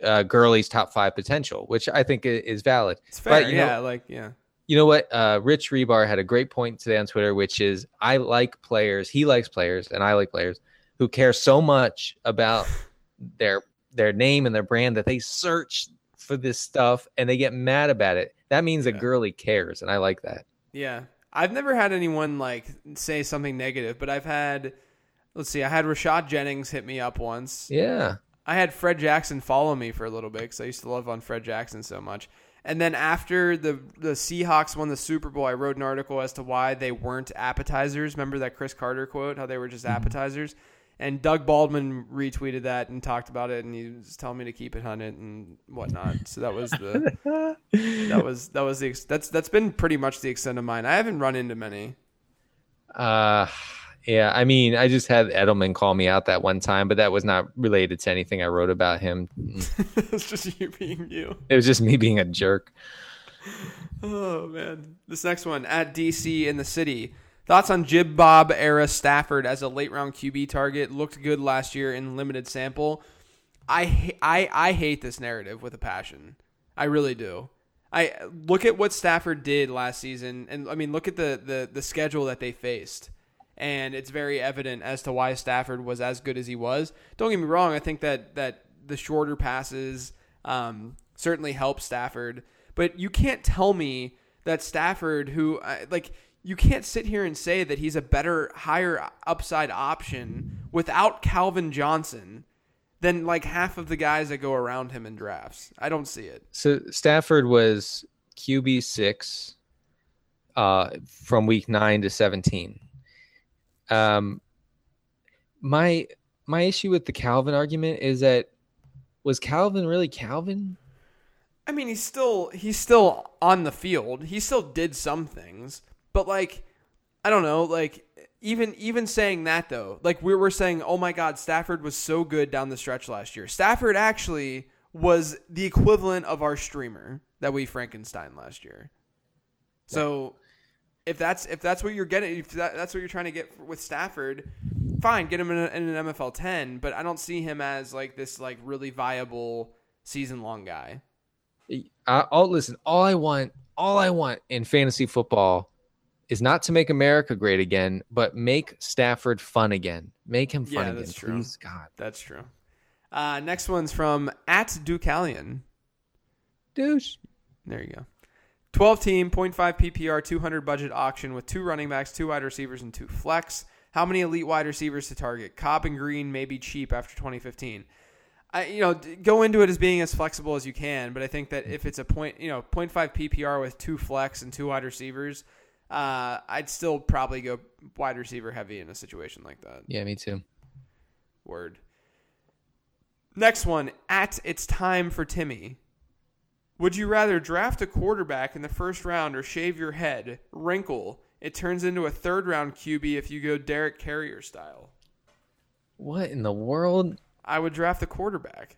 uh, Gurley's top five potential, which I think is valid. It's fair. But, you yeah. know- like, yeah. You know what? Uh, Rich Hribar had a great point today on Twitter, which is I like players, he likes players, and I like players who care so much about their their name and their brand that they search for this stuff and they get mad about it. That means that Yeah. Gurley cares, and I like that. Yeah. I've never had anyone like say something negative, but I've had let's see, I had Rashad Jennings hit me up once. Yeah. I had Fred Jackson follow me for a little bit because I used to love on Fred Jackson so much. And then after the the Seahawks won the Super Bowl, I wrote an article as to why they weren't appetizers. Remember that Cris Carter quote? How they were just appetizers. And Doug Baldwin retweeted that and talked about it, and he was telling me to keep it hunted and whatnot. So that was the that was that was the that's that's been pretty much the extent of mine. I haven't run into many. Uh yeah, I mean, I just had Edelman call me out that one time, but that was not related to anything I wrote about him. it's just you being you. It was just me being a jerk. Oh man, this next one at DC in the city. Thoughts on Jim Bob era Stafford as a late round QB target? Looked good last year in limited sample. I I I hate this narrative with a passion. I really do. I look at what Stafford did last season, and I mean, look at the the the schedule that they faced, and it's very evident as to why Stafford was as good as he was. Don't get me wrong; I think that that the shorter passes um, certainly help Stafford, but you can't tell me that Stafford, who like you can't sit here and say that he's a better, higher upside option without Calvin Johnson than like half of the guys that go around him in drafts. I don't see it. So Stafford was QB six uh, from week nine to seventeen. Um, my my issue with the Calvin argument is that was Calvin really Calvin? I mean, he's still he's still on the field. He still did some things, but like I don't know, like even even saying that though, like we were saying, oh my God, Stafford was so good down the stretch last year. Stafford actually was the equivalent of our streamer that we Frankenstein last year. So if that's if that's what you're getting, if that, that's what you're trying to get with Stafford, fine, get him in, a, in an MFL ten. But I don't see him as like this like really viable season long guy. I, will listen. All I want, all I want in fantasy football is not to make America great again, but make Stafford fun again. Make him fun yeah, again, that's true. please, God. That's true. Uh, next one's from at Ducalion. Douche. There you go. 12 team, 0.5 PPR, 200 budget auction with two running backs, two wide receivers, and two flex. How many elite wide receivers to target? Cobb and Green may be cheap after 2015. I, you know, go into it as being as flexible as you can, but I think that if it's a point, you know, 0.5 PPR with two flex and two wide receivers, uh, I'd still probably go wide receiver heavy in a situation like that. Yeah, me too. Word. Next one, at it's time for Timmy. Would you rather draft a quarterback in the first round or shave your head? Wrinkle. It turns into a third round QB if you go Derek Carrier style. What in the world? I would draft a quarterback.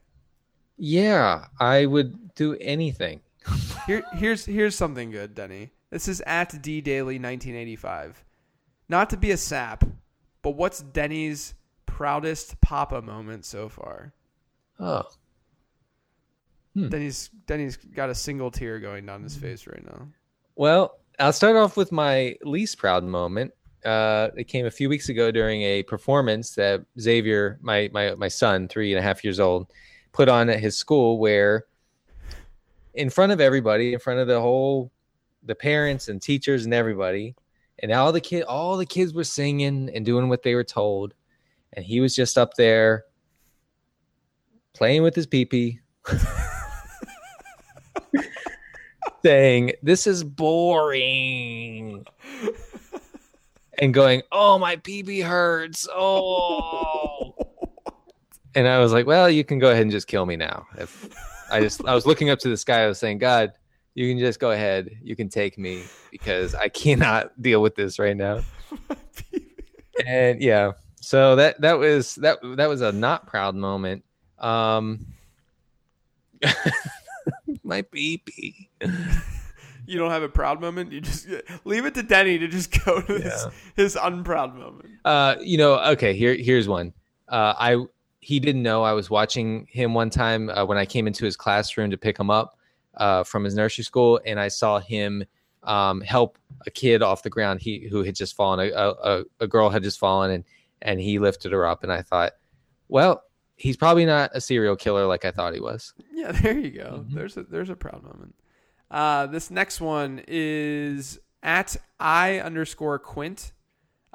Yeah, I would do anything. Here, here's here's something good, Denny. This is at D Daily 1985. Not to be a sap, but what's Denny's proudest Papa moment so far? Oh, hmm. Denny's Denny's got a single tear going down his face right now. Well, I'll start off with my least proud moment uh, it came a few weeks ago during a performance that Xavier, my my my son, three and a half years old, put on at his school, where in front of everybody, in front of the whole, the parents and teachers and everybody, and all the kid, all the kids were singing and doing what they were told, and he was just up there playing with his peepee. saying this is boring and going, "Oh, my PB hurts." Oh. and I was like, "Well, you can go ahead and just kill me now." If I just I was looking up to the sky, I was saying, "God, you can just go ahead. You can take me because I cannot deal with this right now." and yeah, so that that was that that was a not proud moment. Um my PP you don't have a proud moment. You just leave it to Denny to just go to yeah. his, his unproud moment. Uh, you know, okay. Here, here's one. Uh, I he didn't know I was watching him one time uh, when I came into his classroom to pick him up uh, from his nursery school, and I saw him um, help a kid off the ground. He who had just fallen. A, a, a girl had just fallen, and and he lifted her up. And I thought, well, he's probably not a serial killer like I thought he was. Yeah, there you go. Mm-hmm. There's a there's a proud moment. Uh, this next one is at I underscore Quint.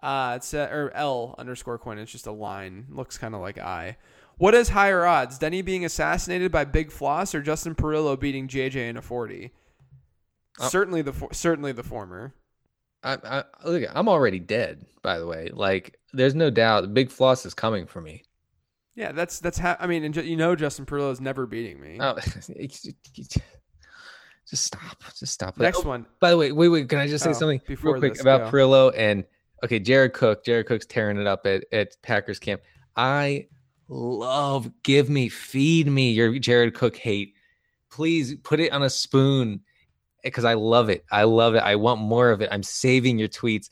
Uh, it's a, or L underscore Quint. It's just a line. Looks kind of like I. What is higher odds? Denny being assassinated by Big Floss or Justin Perillo beating JJ in a forty? Uh, certainly the certainly the former. I, I look. I'm already dead. By the way, like there's no doubt, Big Floss is coming for me. Yeah, that's that's how. I mean, and you know, Justin Perillo is never beating me. Oh, Just stop. Just stop. Next oh, one. By the way, wait, wait. Can I just say oh, something real quick this, about go. Perillo and okay, Jared Cook. Jared Cook's tearing it up at, at Packers camp. I love, give me, feed me your Jared Cook hate. Please put it on a spoon because I love it. I love it. I want more of it. I'm saving your tweets.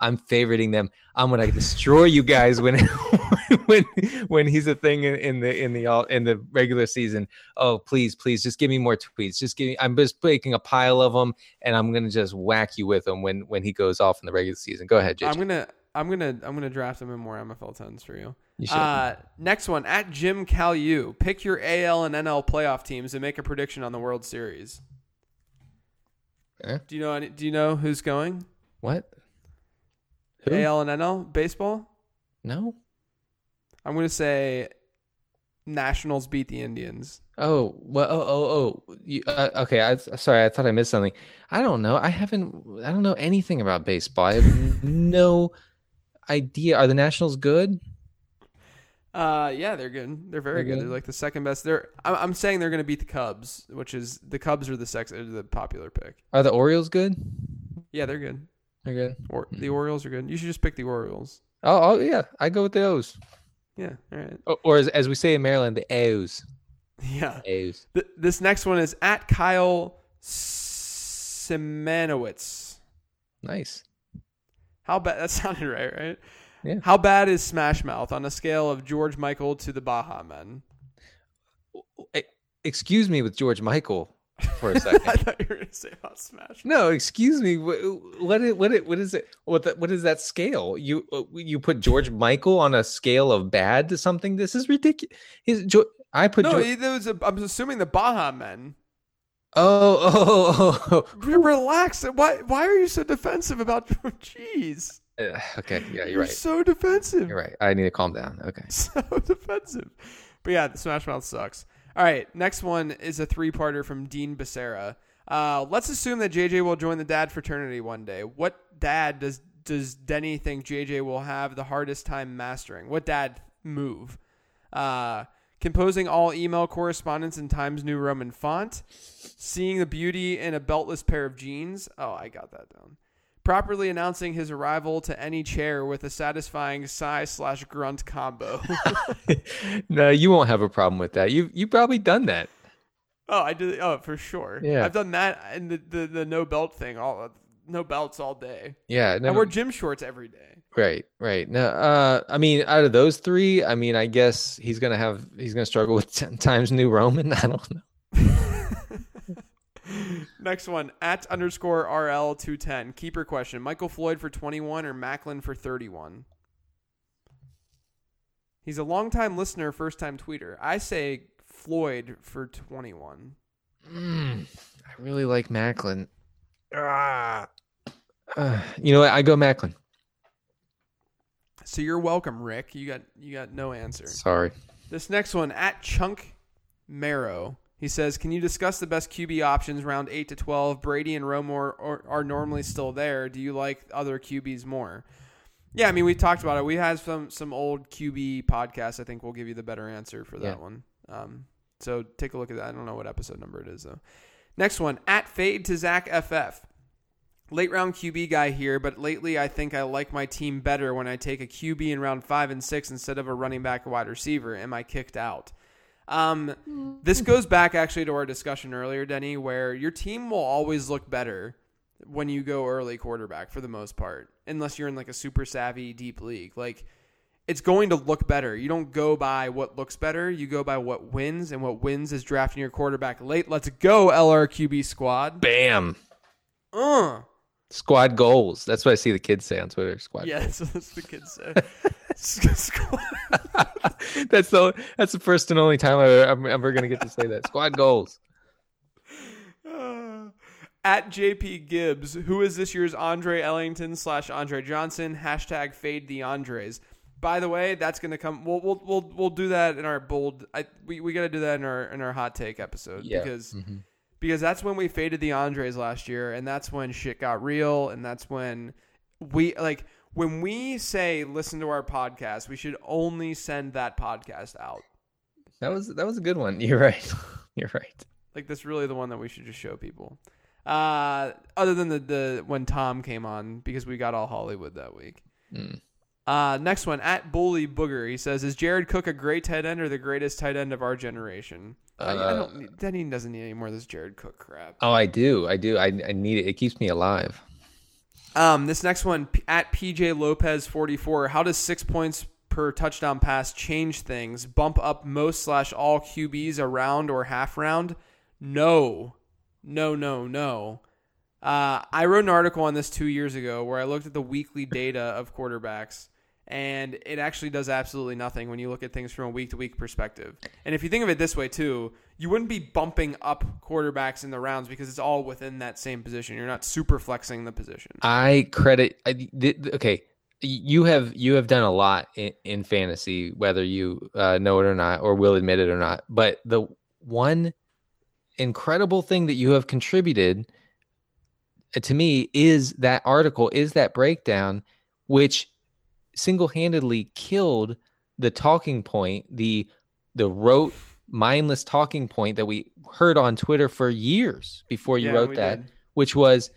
I'm favoriting them. I'm gonna destroy you guys when when when he's a thing in, in the in the all in the regular season. Oh, please, please, just give me more tweets. Just give me. I'm just making a pile of them, and I'm gonna just whack you with them when when he goes off in the regular season. Go ahead, JJ. I'm gonna I'm gonna I'm gonna draft him in more MFL tens for you. You. Uh, next one at Jim Calu. Pick your AL and NL playoff teams and make a prediction on the World Series. Eh? Do you know any, Do you know who's going? what? Who? AL and NL baseball. No. I'm gonna say Nationals beat the Indians. Oh well. Oh oh oh. You, uh, okay. I sorry. I thought I missed something. I don't know. I haven't. I don't know anything about baseball. I have no idea. Are the Nationals good? Uh, yeah, they're good. They're very They're good. good? They're like the second best. They're. I'm, I'm saying they're gonna beat the Cubs, which is the Cubs are the sex are the popular pick. Are the Orioles good? Yeah, they're good. They're good. Or the Orioles are good. You should just pick the Orioles. Oh, oh yeah. I go with the O's. Yeah. All right. Or, or as, as we say in Maryland, the O's. Yeah. O's. Th- this next one is at Kyle Simanowitz. Nice. How bad? That sounded right, right? Yeah. How bad is Smash Mouth on a scale of George Michael to the Baha Men? Excuse me with George Michael for a second. I thought you were going to say about Smash. no, excuse me. What what what is, what is it? What the, what is that scale? You uh, you put George Michael on a scale of bad to something? This is ridiculous. His Jo- I put No, it was a, I'm assuming the Baha Men. oh, oh oh oh. Relax. Why? Why are you so defensive about? Jeez, Uh, okay, yeah, you're you're right. so defensive. You're right. I need to calm down. Okay. so defensive. But yeah, the Smash Mouth sucks. All right, next one is a three-parter from Dean Becerra. Uh, let's assume that JJ will join the dad fraternity one day. What dad does does Denny think JJ will have the hardest time mastering? What dad move? Uh, composing all email correspondence in Times New Roman font. Seeing the beauty in a beltless pair of jeans. Oh, I got that down. Properly announcing his arrival to any chair with a satisfying sigh slash grunt combo. no, you won't have a problem with that. You you probably done that. Oh, I did. Oh, for sure. Yeah. I've done that and the, the, the no belt thing. All no belts all day. Yeah. I No, wear gym shorts every day. right. Right. No. Uh. I mean, out of those three, I mean, I guess he's gonna have he's gonna struggle with ten times New Roman. I don't know. Next one at underscore RL two ten. Keeper question: Michael Floyd for twenty one or Maclin for thirty one? He's a longtime listener, first time tweeter. I say Floyd for twenty one. Mm, I really like Maclin. Ah. Uh, you know what? I go Maclin. So you're welcome, Rick. You got you got no answer. Sorry. This next one at Chunk Marrow. He says, "Can you discuss the best QB options round eight to twelve? Brady and Romo are, are normally still there. Do you like other QBs more?" Yeah, I mean we talked about it. We had some some old QB podcasts. I think we'll give you the better answer for that Yeah. one. Um, so take a look at that. I don't know what episode number it is though. Next one at Fade to Zach FF. Late round QB guy here, but lately I think I like my team better when I take a QB in round five and six instead of a running back wide receiver. Am I kicked out? Um, this goes back actually to our discussion earlier, Denny, where your team will always look better when you go early quarterback for the most part, unless you're in like a super savvy deep league. Like it's going to look better. You don't go by what looks better. You go by what wins, and what wins is drafting your quarterback late. Let's go, LRQB squad. Bam. Uh. Squad goals. That's what I see the kids say on Twitter. Squad. Yeah, that's what the kids say. Squad. that's the that's the first and only time I'm ever gonna get to say that. Squad goals. Uh, At JP Gibbs, who is this year's Andre Ellington slash Andre Johnson? Hashtag fade the Andres. By the way, that's gonna come. We'll we'll we'll, we'll do that in our bold. I, we we got to do that in our in our hot take episode Yeah. because Mhm. because that's when we faded the Andres last year, and that's when shit got real, and that's when we like when we say listen to our podcast, we should only send that podcast out. That was that was a good one. You're right. You're right. Like that's really the one that we should just show people. Uh, other than the the when Tom came on because we got all Hollywood that week. Mm. Uh, next one at Bully Booger. He says, "Is Jared Cook a great tight end or the greatest tight end of our generation?" I, I Uh, don't. Need, Denny doesn't need any more of this Jared Cook crap. Oh, I do. I do. I, I need it. It keeps me alive. Um, this next one at PJ Lopez forty four. How does six points per touchdown pass change things? Bump up most slash all QBs a round or half round? No, no, no, no. Uh, I wrote an article on this two years ago where I looked at the weekly data of quarterbacks, and it actually does absolutely nothing when you look at things from a week to week perspective. And if you think of it this way too, you wouldn't be bumping up quarterbacks in the rounds because it's all within that same position. You're not super flexing the position. I credit. I, okay, you have you have done a lot in, in fantasy, whether you uh, know it or not, or will admit it or not. But the one incredible thing that you have contributed uh, to me is that article, is that breakdown, which single-handedly killed the talking point, the the rote, mindless talking point that we heard on Twitter for years before you Yeah, wrote that, did. which was,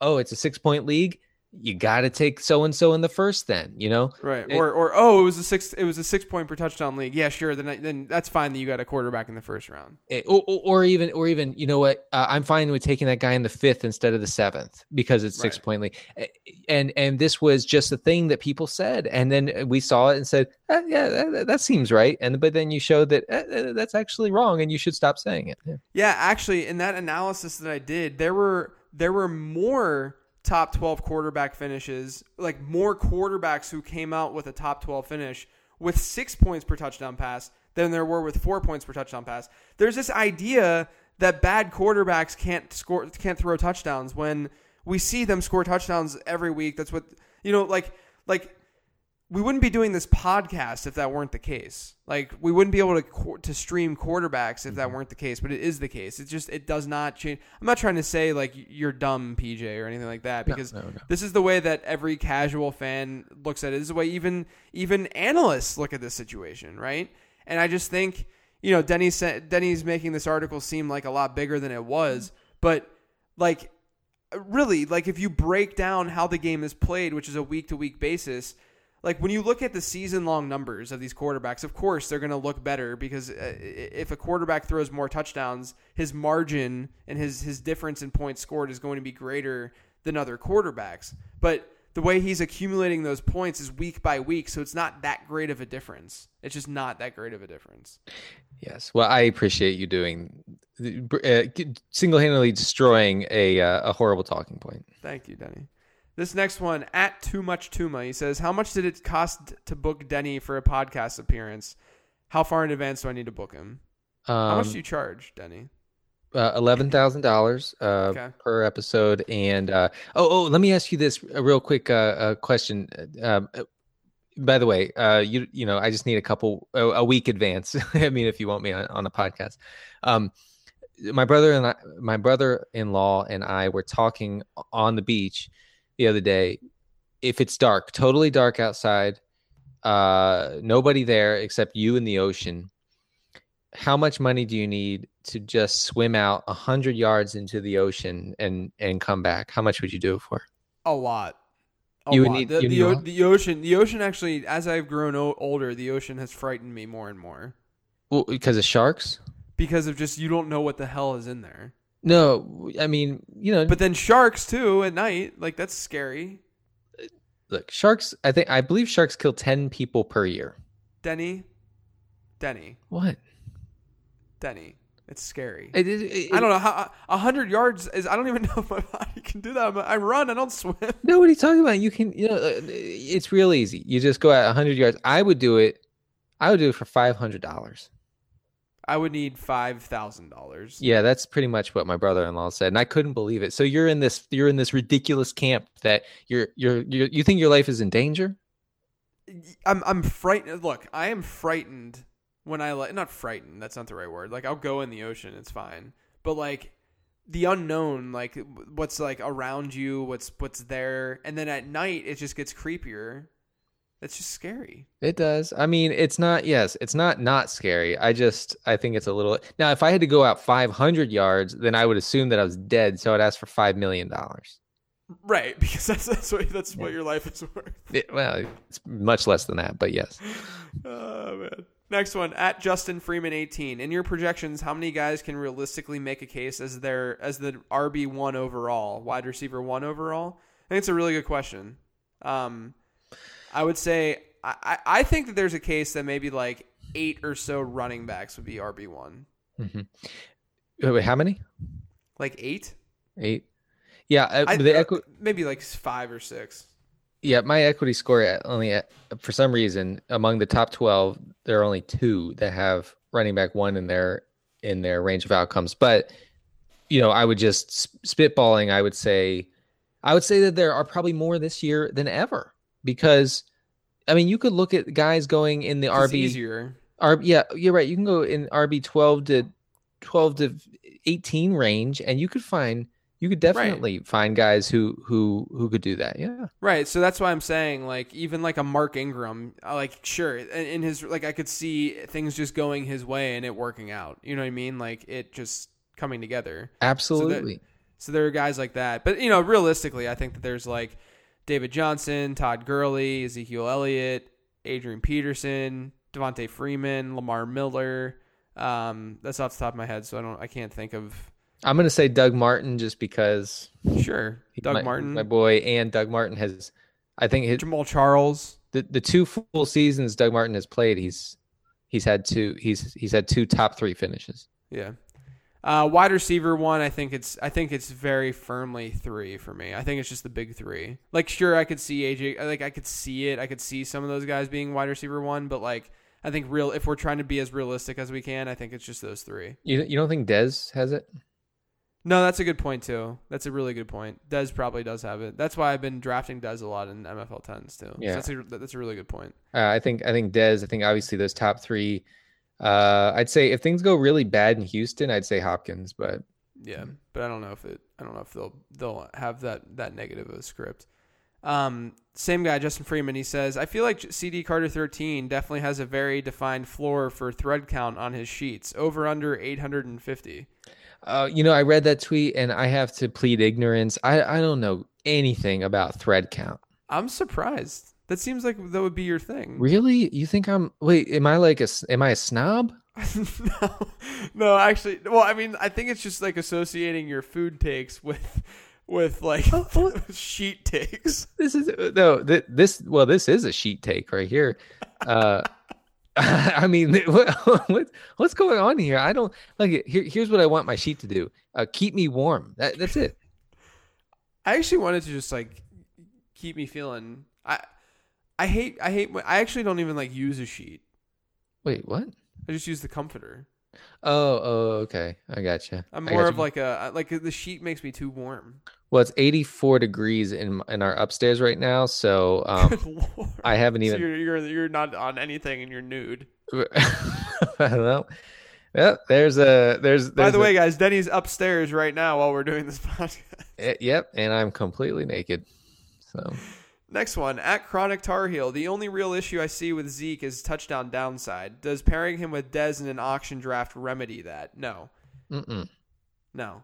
oh, it's a six-point league. You got to take so and so in the first, then you know. Right. It- or or oh, it was a six it was a six point per touchdown league. Yeah, sure. Then then that's fine that you got a quarterback in the first round. Eh, or, or- even or even you know what uh, i'm fine with taking that guy in the fifth instead of the seventh because it's six Right. point league Eh, and and this was just a thing that people said and then we saw it and said "Eh, yeah that, that seems right and but then you showed that eh, eh, that's actually wrong and you should stop saying it yeah. Yeah, actually, in that analysis that I did, there were there were more top twelve quarterback finishes, like more quarterbacks who came out with a top twelve finish with six points per touchdown pass than there were with four points per touchdown pass. There's this idea that bad quarterbacks can't score can't throw touchdowns when we see them score touchdowns every week. That's what you know, like like we wouldn't be doing this podcast if that weren't the case. Like we wouldn't be able to to stream quarterbacks if that Mm-hmm. weren't the case, but it is the case. It just it does not change. I'm not trying to say like you're dumb, PJ, or anything like that, because no, no. this is the way that every casual fan looks at it. This is the way even even analysts look at this situation, right? And I just think you know Denny's Denny's making this article seem like a lot bigger than it was, but like really like if you break down how the game is played, which is a week to week basis, like when you look at the season long numbers of these quarterbacks, of course they're going to look better because uh, if a quarterback throws more touchdowns, his margin and his his difference in points scored is going to be greater than other quarterbacks. But the way he's accumulating those points is week by week, so it's not that great of a difference. It's just not that great of a difference. yes well i appreciate you doing uh, single-handedly destroying a uh, a horrible talking point Thank you, Denny. This next one at too much Tuma. He says, "How much did it cost to book Denny for a podcast appearance? How far in advance do I need to book him? How um, much do you charge, Denny? uh, eleven thousand dollars uh, Okay. per episode. And uh, oh, oh, let me ask you this a real quick uh, uh, question. Um, uh, by the way, uh, you you know, I just need a couple a, a week advance. I mean, if you want me on, on a podcast, um, my brother and I, my brother-in-law and I were talking on the beach the other day. If it's dark, totally dark outside, uh, nobody there except you and the ocean how much money do you need to just swim out a hundred yards into the ocean and and come back? How much would you do it for? A lot. A You would lot. need- the, the, need o- the ocean. The ocean actually, as I've grown o- older, the ocean has frightened me more and more Well, because of sharks? because of just you don't know what the hell is in there. No, I mean, you know, But then sharks too at night, like that's scary. look, sharks. I think I believe sharks kill ten people per year. Denny, Denny, What? Denny. It's scary. It- it- it- I don't know how a hundred yards is. I don't even know if my body can do that. I'm- I run. I don't swim. No, what are you talking about? You can, you know, uh, it's real easy. You just go at hundred yards. I would do it. I would do it for five hundred dollars. I would need five thousand dollars. Yeah, that's pretty much what my brother-in-law said, and I couldn't believe it. So you're in this, you're in this ridiculous camp that you're, you're, you're you think your life is in danger? I'm I'm frightened. Look, I am frightened when I like not frightened. That's not the right word. Like I'll go in the ocean. It's fine. But like the unknown, like what's like around you, what's what's there, and then at night it just gets creepier. It's just scary. It does. I mean, it's not. Yes, it's not not scary. I just I think it's a little. Now, if I had to go out 500 yards, then I would assume that I was dead. So I'd ask for five million dollars. Right, because that's that's what that's what your life is worth. Well, it's much less than that, but yes. Oh man. Next one at Justin Freeman 18. In your projections, how many guys can realistically make a case as their as the RB one overall, wide receiver one overall? I think it's a really good question. Um, I would say I, I think that there's a case that maybe like eight or so running backs would be RB one. hmm Wait, wait, how many? Like eight? Eight. Yeah, uh, I, the uh, equi- maybe like five or six. yeah, my equity score only at, for some reason among the top twelve, there are only two that have running back one in their in their range of outcomes. But you know, I would just spitballing. I would say, I would say that there are probably more this year than ever because, I mean, you could look at guys going in the It's RB easier. R, yeah, you're right. You can go in RB twelve to twelve to eighteen range, and you could find you could definitely find guys who who who could do that. Yeah, Right, so that's why I'm saying, like, even like a Mark Ingram, uh, like, sure, in, in his, like, I could see things just going his way and it working out. You know what I mean? Like, it just coming together. absolutely. So there are guys like that. But, you know, realistically, I think that there's like David Johnson, Todd Gurley, Ezekiel Elliott, Adrian Peterson, Devonta Freeman, Lamar Miller. Um, that's off the top of my head, so I don't, I can't think of. I'm gonna say Doug Martin just because Sure, Doug my, Martin, my boy, and Doug Martin has, I think his, Jamaal Charles. the the two full seasons Doug Martin has played, he's he's had two he's he's had two top three finishes. Yeah. Uh, wide receiver one, I think it's I think it's very firmly three for me. I think it's just the big three. Like, sure, I could see AJ. Like, I could see it. I could see some of those guys being wide receiver one, but like, I think real if we're trying to be as realistic as we can, I think it's just those three. You you don't think Dez has it? No, that's a good point too. That's a really good point. Dez probably does have it. That's why I've been drafting Dez a lot in MFL tens too. So Yeah. that's a that's a really good point. Uh, I think I think Dez. I think obviously those top three. Uh, I'd say if things go really bad in Houston, I'd say Hopkins, but Yeah, but I don't know if it. I don't know if they'll they'll have that that negative of a script. Um, same guy, Justin Freeman. He says, "I feel like CD Carter 13 definitely has a very defined floor for thread count on his sheets. Over under 850. Uh, you know, I read that tweet and I have to plead ignorance. I, I don't know anything about thread count. I'm surprised. That seems like that would be your thing. Really? You think I'm wait, am I like a? am I a snob? no, no, actually, well, I mean, I think it's just like associating your food takes with with like sheet takes. This is no th- this well this is a sheet take right here. Uh I mean what, what what's going on here? I don't like it. Here, here's what I want my sheet to do. Uh keep me warm. That, that's it. I actually wanted to just like keep me feeling. I I hate I hate. I actually don't even like use a sheet. Wait, what? I just use the comforter. Oh, oh, okay. I gotcha. I'm more gotcha. of like a like the sheet makes me too warm. Well, it's 84 degrees in in our upstairs right now, so um I haven't So even you're, you're you're not on anything and you're nude. well, well, there's a there's, By the a- way, guys, Denny's upstairs right now while we're doing this podcast. eh, yep, and I'm completely naked. So Next one, at Chronic Tar Heel. The only real issue I see with Zeke is touchdown downside. Does pairing him with Dez in an auction draft remedy that? No, mm-mm. no,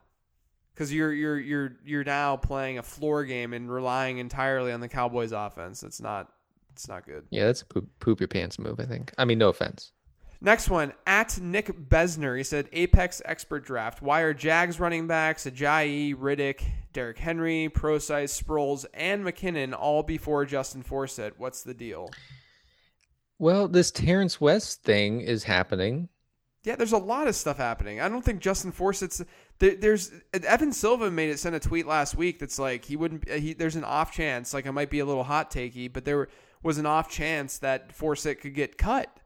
because you're you're you're you're now playing a floor game and relying entirely on the Cowboys' offense. It's not it's not good. yeah, that's a poop, poop your pants move. I think. I mean, no offense. Next one, at Nick Besner. He said Apex Expert Draft. Why are Jags running backs, Ajayi, Riddick, Derrick Henry, Procise, Sproles, and McKinnon all before Justin Forsett? What's the deal? Well, this Terrance West thing is happening. Yeah, there's a lot of stuff happening. I don't think Justin Forsett's there, there's Evan Silva made it sent a tweet last week that's like he wouldn't uh, he there's an off chance like it might be a little hot takey, but there was an off chance that Forsett could get cut.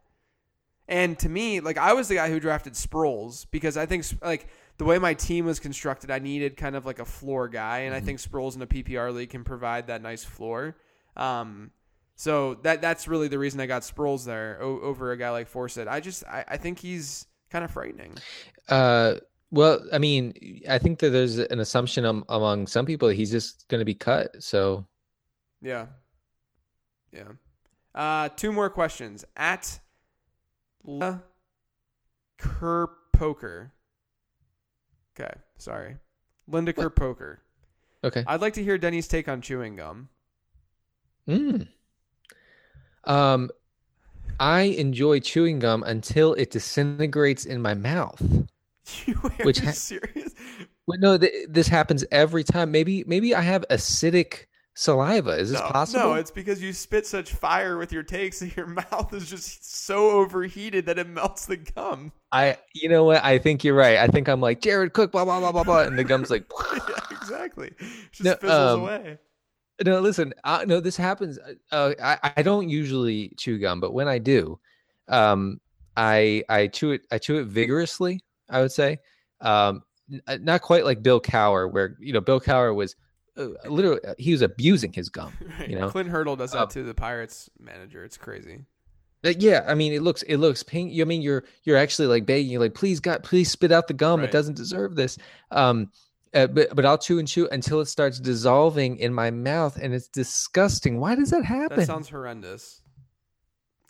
And to me, like I was the guy who drafted Sproles because I think like the way my team was constructed, I needed kind of like a floor guy, and I think Sproles in a PPR league can provide that nice floor. Um, so that that's really the reason I got Sproles there o- over a guy like Forsett. I just I, I think he's kind of frightening. Uh, well, I mean, I think that there's an assumption am- among some people that he's just going to be cut. So Yeah. Yeah. Uh, two more questions. At La Kerr Poker. Okay, sorry. Linda Kerr Poker. okay. I'd like to hear Denny's take on chewing gum. Mm. Um, I enjoy chewing gum until it disintegrates in my mouth. You are Which ha- serious? Well, no, th- this happens every time. Maybe, maybe I have acidic saliva. Is this no, possible? No, it's because you spit such fire with your takes that your mouth is just so overheated that it melts the gum. I, you know what? I think you're right. I think I'm like Jared Cook, blah blah blah blah blah, and the gum's like. yeah, exactly. It just No, fizzles um, away. No, listen. Uh, no, this happens. Uh, I I don't usually chew gum, but when I do, um, I I chew it. I chew it vigorously. I would say, um, uh, not quite like Bill Cowher, where you know Bill Cowher was uh, literally uh, he was abusing his gum. Right. you know, Clint Hurdle does that um, too. The Pirates manager. It's crazy. Uh, yeah, I mean, it looks it looks pink. I mean, you're you're actually like begging, you're like, please God, please spit out the gum. Right. It doesn't deserve this. Um, uh, but but I'll chew and chew until it starts dissolving in my mouth, and it's disgusting. Why does that happen? That sounds horrendous.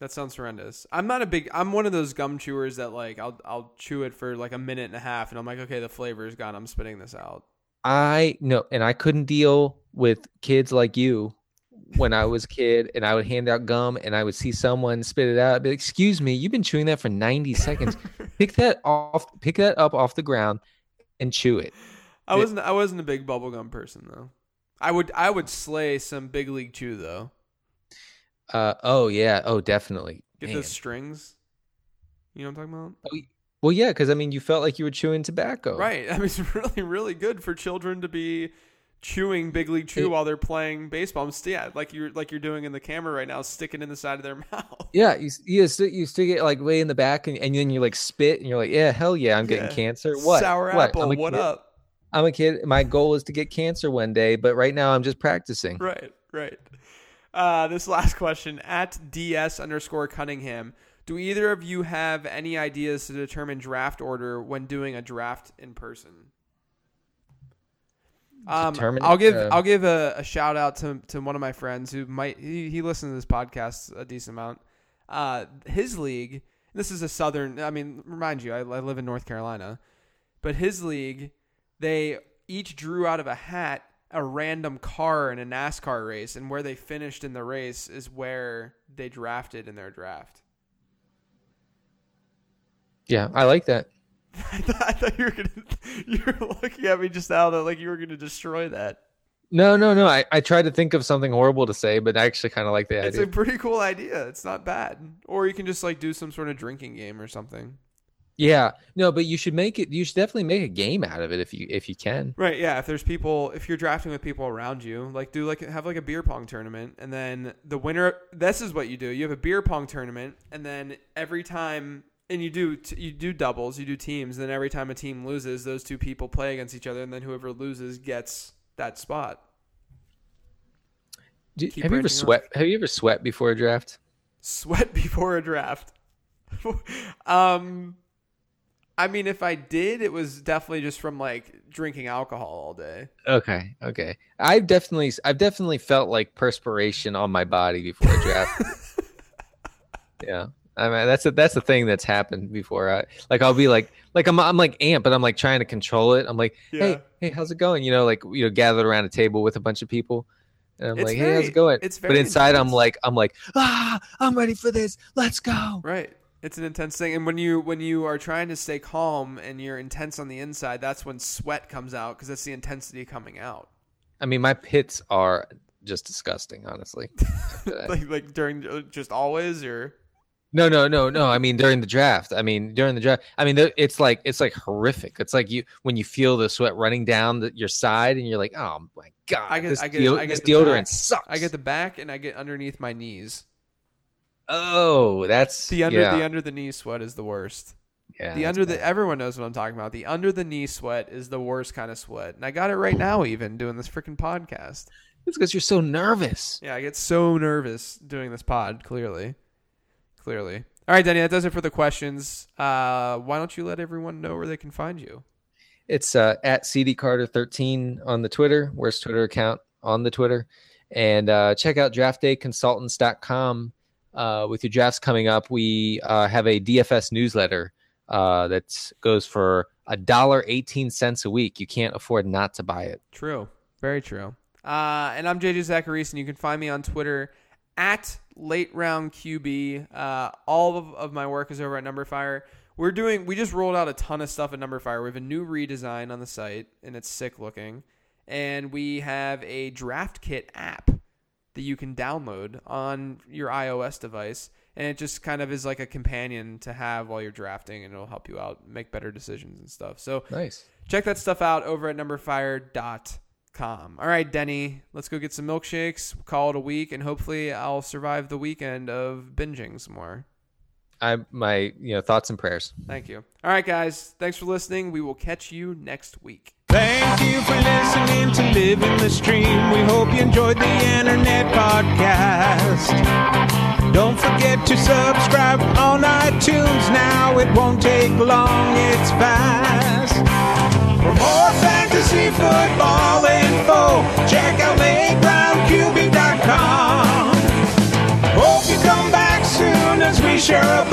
That sounds horrendous. I'm not a big. I'm one of those gum chewers that like I'll I'll chew it for like a minute and a half, and I'm like, okay, the flavor is gone. I'm spitting this out. I know, and I couldn't deal with kids like you when I was a kid, and I would hand out gum, and I would see someone spit it out. I'd be like, Excuse me, you've been chewing that for ninety seconds. pick that off, pick that up off the ground, and chew it. I wasn't. I wasn't a big bubblegum person though. I would. I would slay some big league chew though. Uh oh yeah, oh definitely. Get Man. those strings. You know what I'm talking about? Well, yeah, because I mean, you felt like you were chewing tobacco, Right. I mean, it's really, really good for children to be chewing big league chew It- while they're playing baseball. I'm yeah, like you're like you're doing in the camera right now, sticking in the side of their mouth. Yeah, you you you still get like way in the back, and, and then you like spit, and you're like, yeah, hell yeah, I'm getting Yeah. cancer. What Sour What? apple. What kid. up? I'm a kid. My goal is to get cancer one day, but right now I'm just practicing. Right. Right. Uh, this last question at ds underscore Cunningham. Do either of you have any ideas to determine draft order when doing a draft in person? Um, I'll give uh, I'll give a, a shout out to to one of my friends who might he, he listens to this podcast a decent amount. Uh, his league. This is a southern. I mean, remind you, I, I live in North Carolina, but his league, they each drew out of a hat a random car in a NASCAR race, and where they finished in the race is where they drafted in their draft. Yeah, I like that. I thought, I thought you were gonna you were looking at me just now that like you were gonna destroy that. No, no, no. I, I tried to think of something horrible to say, but I actually kind of like the It's idea. It's a pretty cool idea. It's not bad. Or you can just like do some sort of drinking game or something. yeah, no, but you should make it. You should definitely make a game out of it if you if you can. Right, yeah. If there's people, if you're drafting with people around you, like do like have like a beer pong tournament, and then the winner. This is what you do. You have a beer pong tournament, and then every time, and you do t- you do doubles, you do teams. Then every time a team loses, those two people play against each other, and then whoever loses gets that spot. Do, have you ever sweat? Have you ever sweat before a draft? Sweat before a draft. um, I mean, if I did, it was definitely just from like drinking alcohol all day. Okay, okay. I've definitely I've definitely felt like perspiration on my body before a draft. yeah. I mean that's a, that's the thing that's happened before. I like I'll be like like I'm I'm like amped, but I'm like trying to control it. I'm like, Yeah. hey, hey, how's it going? You know, like you know, gathered around a table with a bunch of people. And I'm It's like, hey, how's it going? it's but very inside I'm like I'm like, ah, I'm ready for this. Let's go. Right. It's an intense thing, and when you when you are trying to stay calm and you're intense on the inside, that's when sweat comes out because that's the intensity coming out. I mean, my pits are just disgusting, honestly. Like like during uh, just always or No, no, no, no. I mean during the draft. I mean during the draft. I mean it's like it's like horrific. It's like you when you feel the sweat running down the, your side, and you're like, oh my god, I get- this, I get- deo- I get this the deodorant back. sucks. I get the back and I get underneath my knees. oh, that's The under yeah, the under the knee sweat is the worst. yeah, The under the everyone knows what I'm talking about. The under the knee sweat is the worst kind of sweat, and I got it right now. Even doing this freaking podcast. It's because you're so nervous. Yeah, I get so nervous doing this pod. Clearly, clearly. All right, Denny, that does it for the questions. Uh, why don't you let everyone know where they can find you? It's uh, at CD Carter 13 on the Twitter. Where's Twitter account on the Twitter? And uh, check out draftdayconsultants.com. Uh, with your drafts coming up, we uh, have a DFS newsletter uh, that goes for a dollar eighteen cents a week. You can't afford not to buy it. True, very true. Uh, and I'm JJ Zachariason, and you can find me on Twitter at Late Round QB. Uh, all of, of my work is over at Numberfire. We're doing. We just rolled out a ton of stuff at Numberfire. We have a new redesign on the site, and it's sick looking. and we have a draft kit app that you can download on your iOS device. And it just kind of is like a companion to have while you're drafting, and it'll help you out make better decisions and stuff. So Nice. check that stuff out over at numberfire.com. All right, Denny, let's go get some milkshakes, call it a week, and hopefully I'll survive the weekend of binging some more. I my you know thoughts and prayers. Thank you. All right, guys, thanks for listening. We will catch you next week. Thank you for listening to Living the Stream. We hope you enjoyed the internet podcast. Don't forget to subscribe on iTunes now. It won't take long, it's fast. For more fantasy football info, check out lateroundqb.com. Hope you come back soon as we share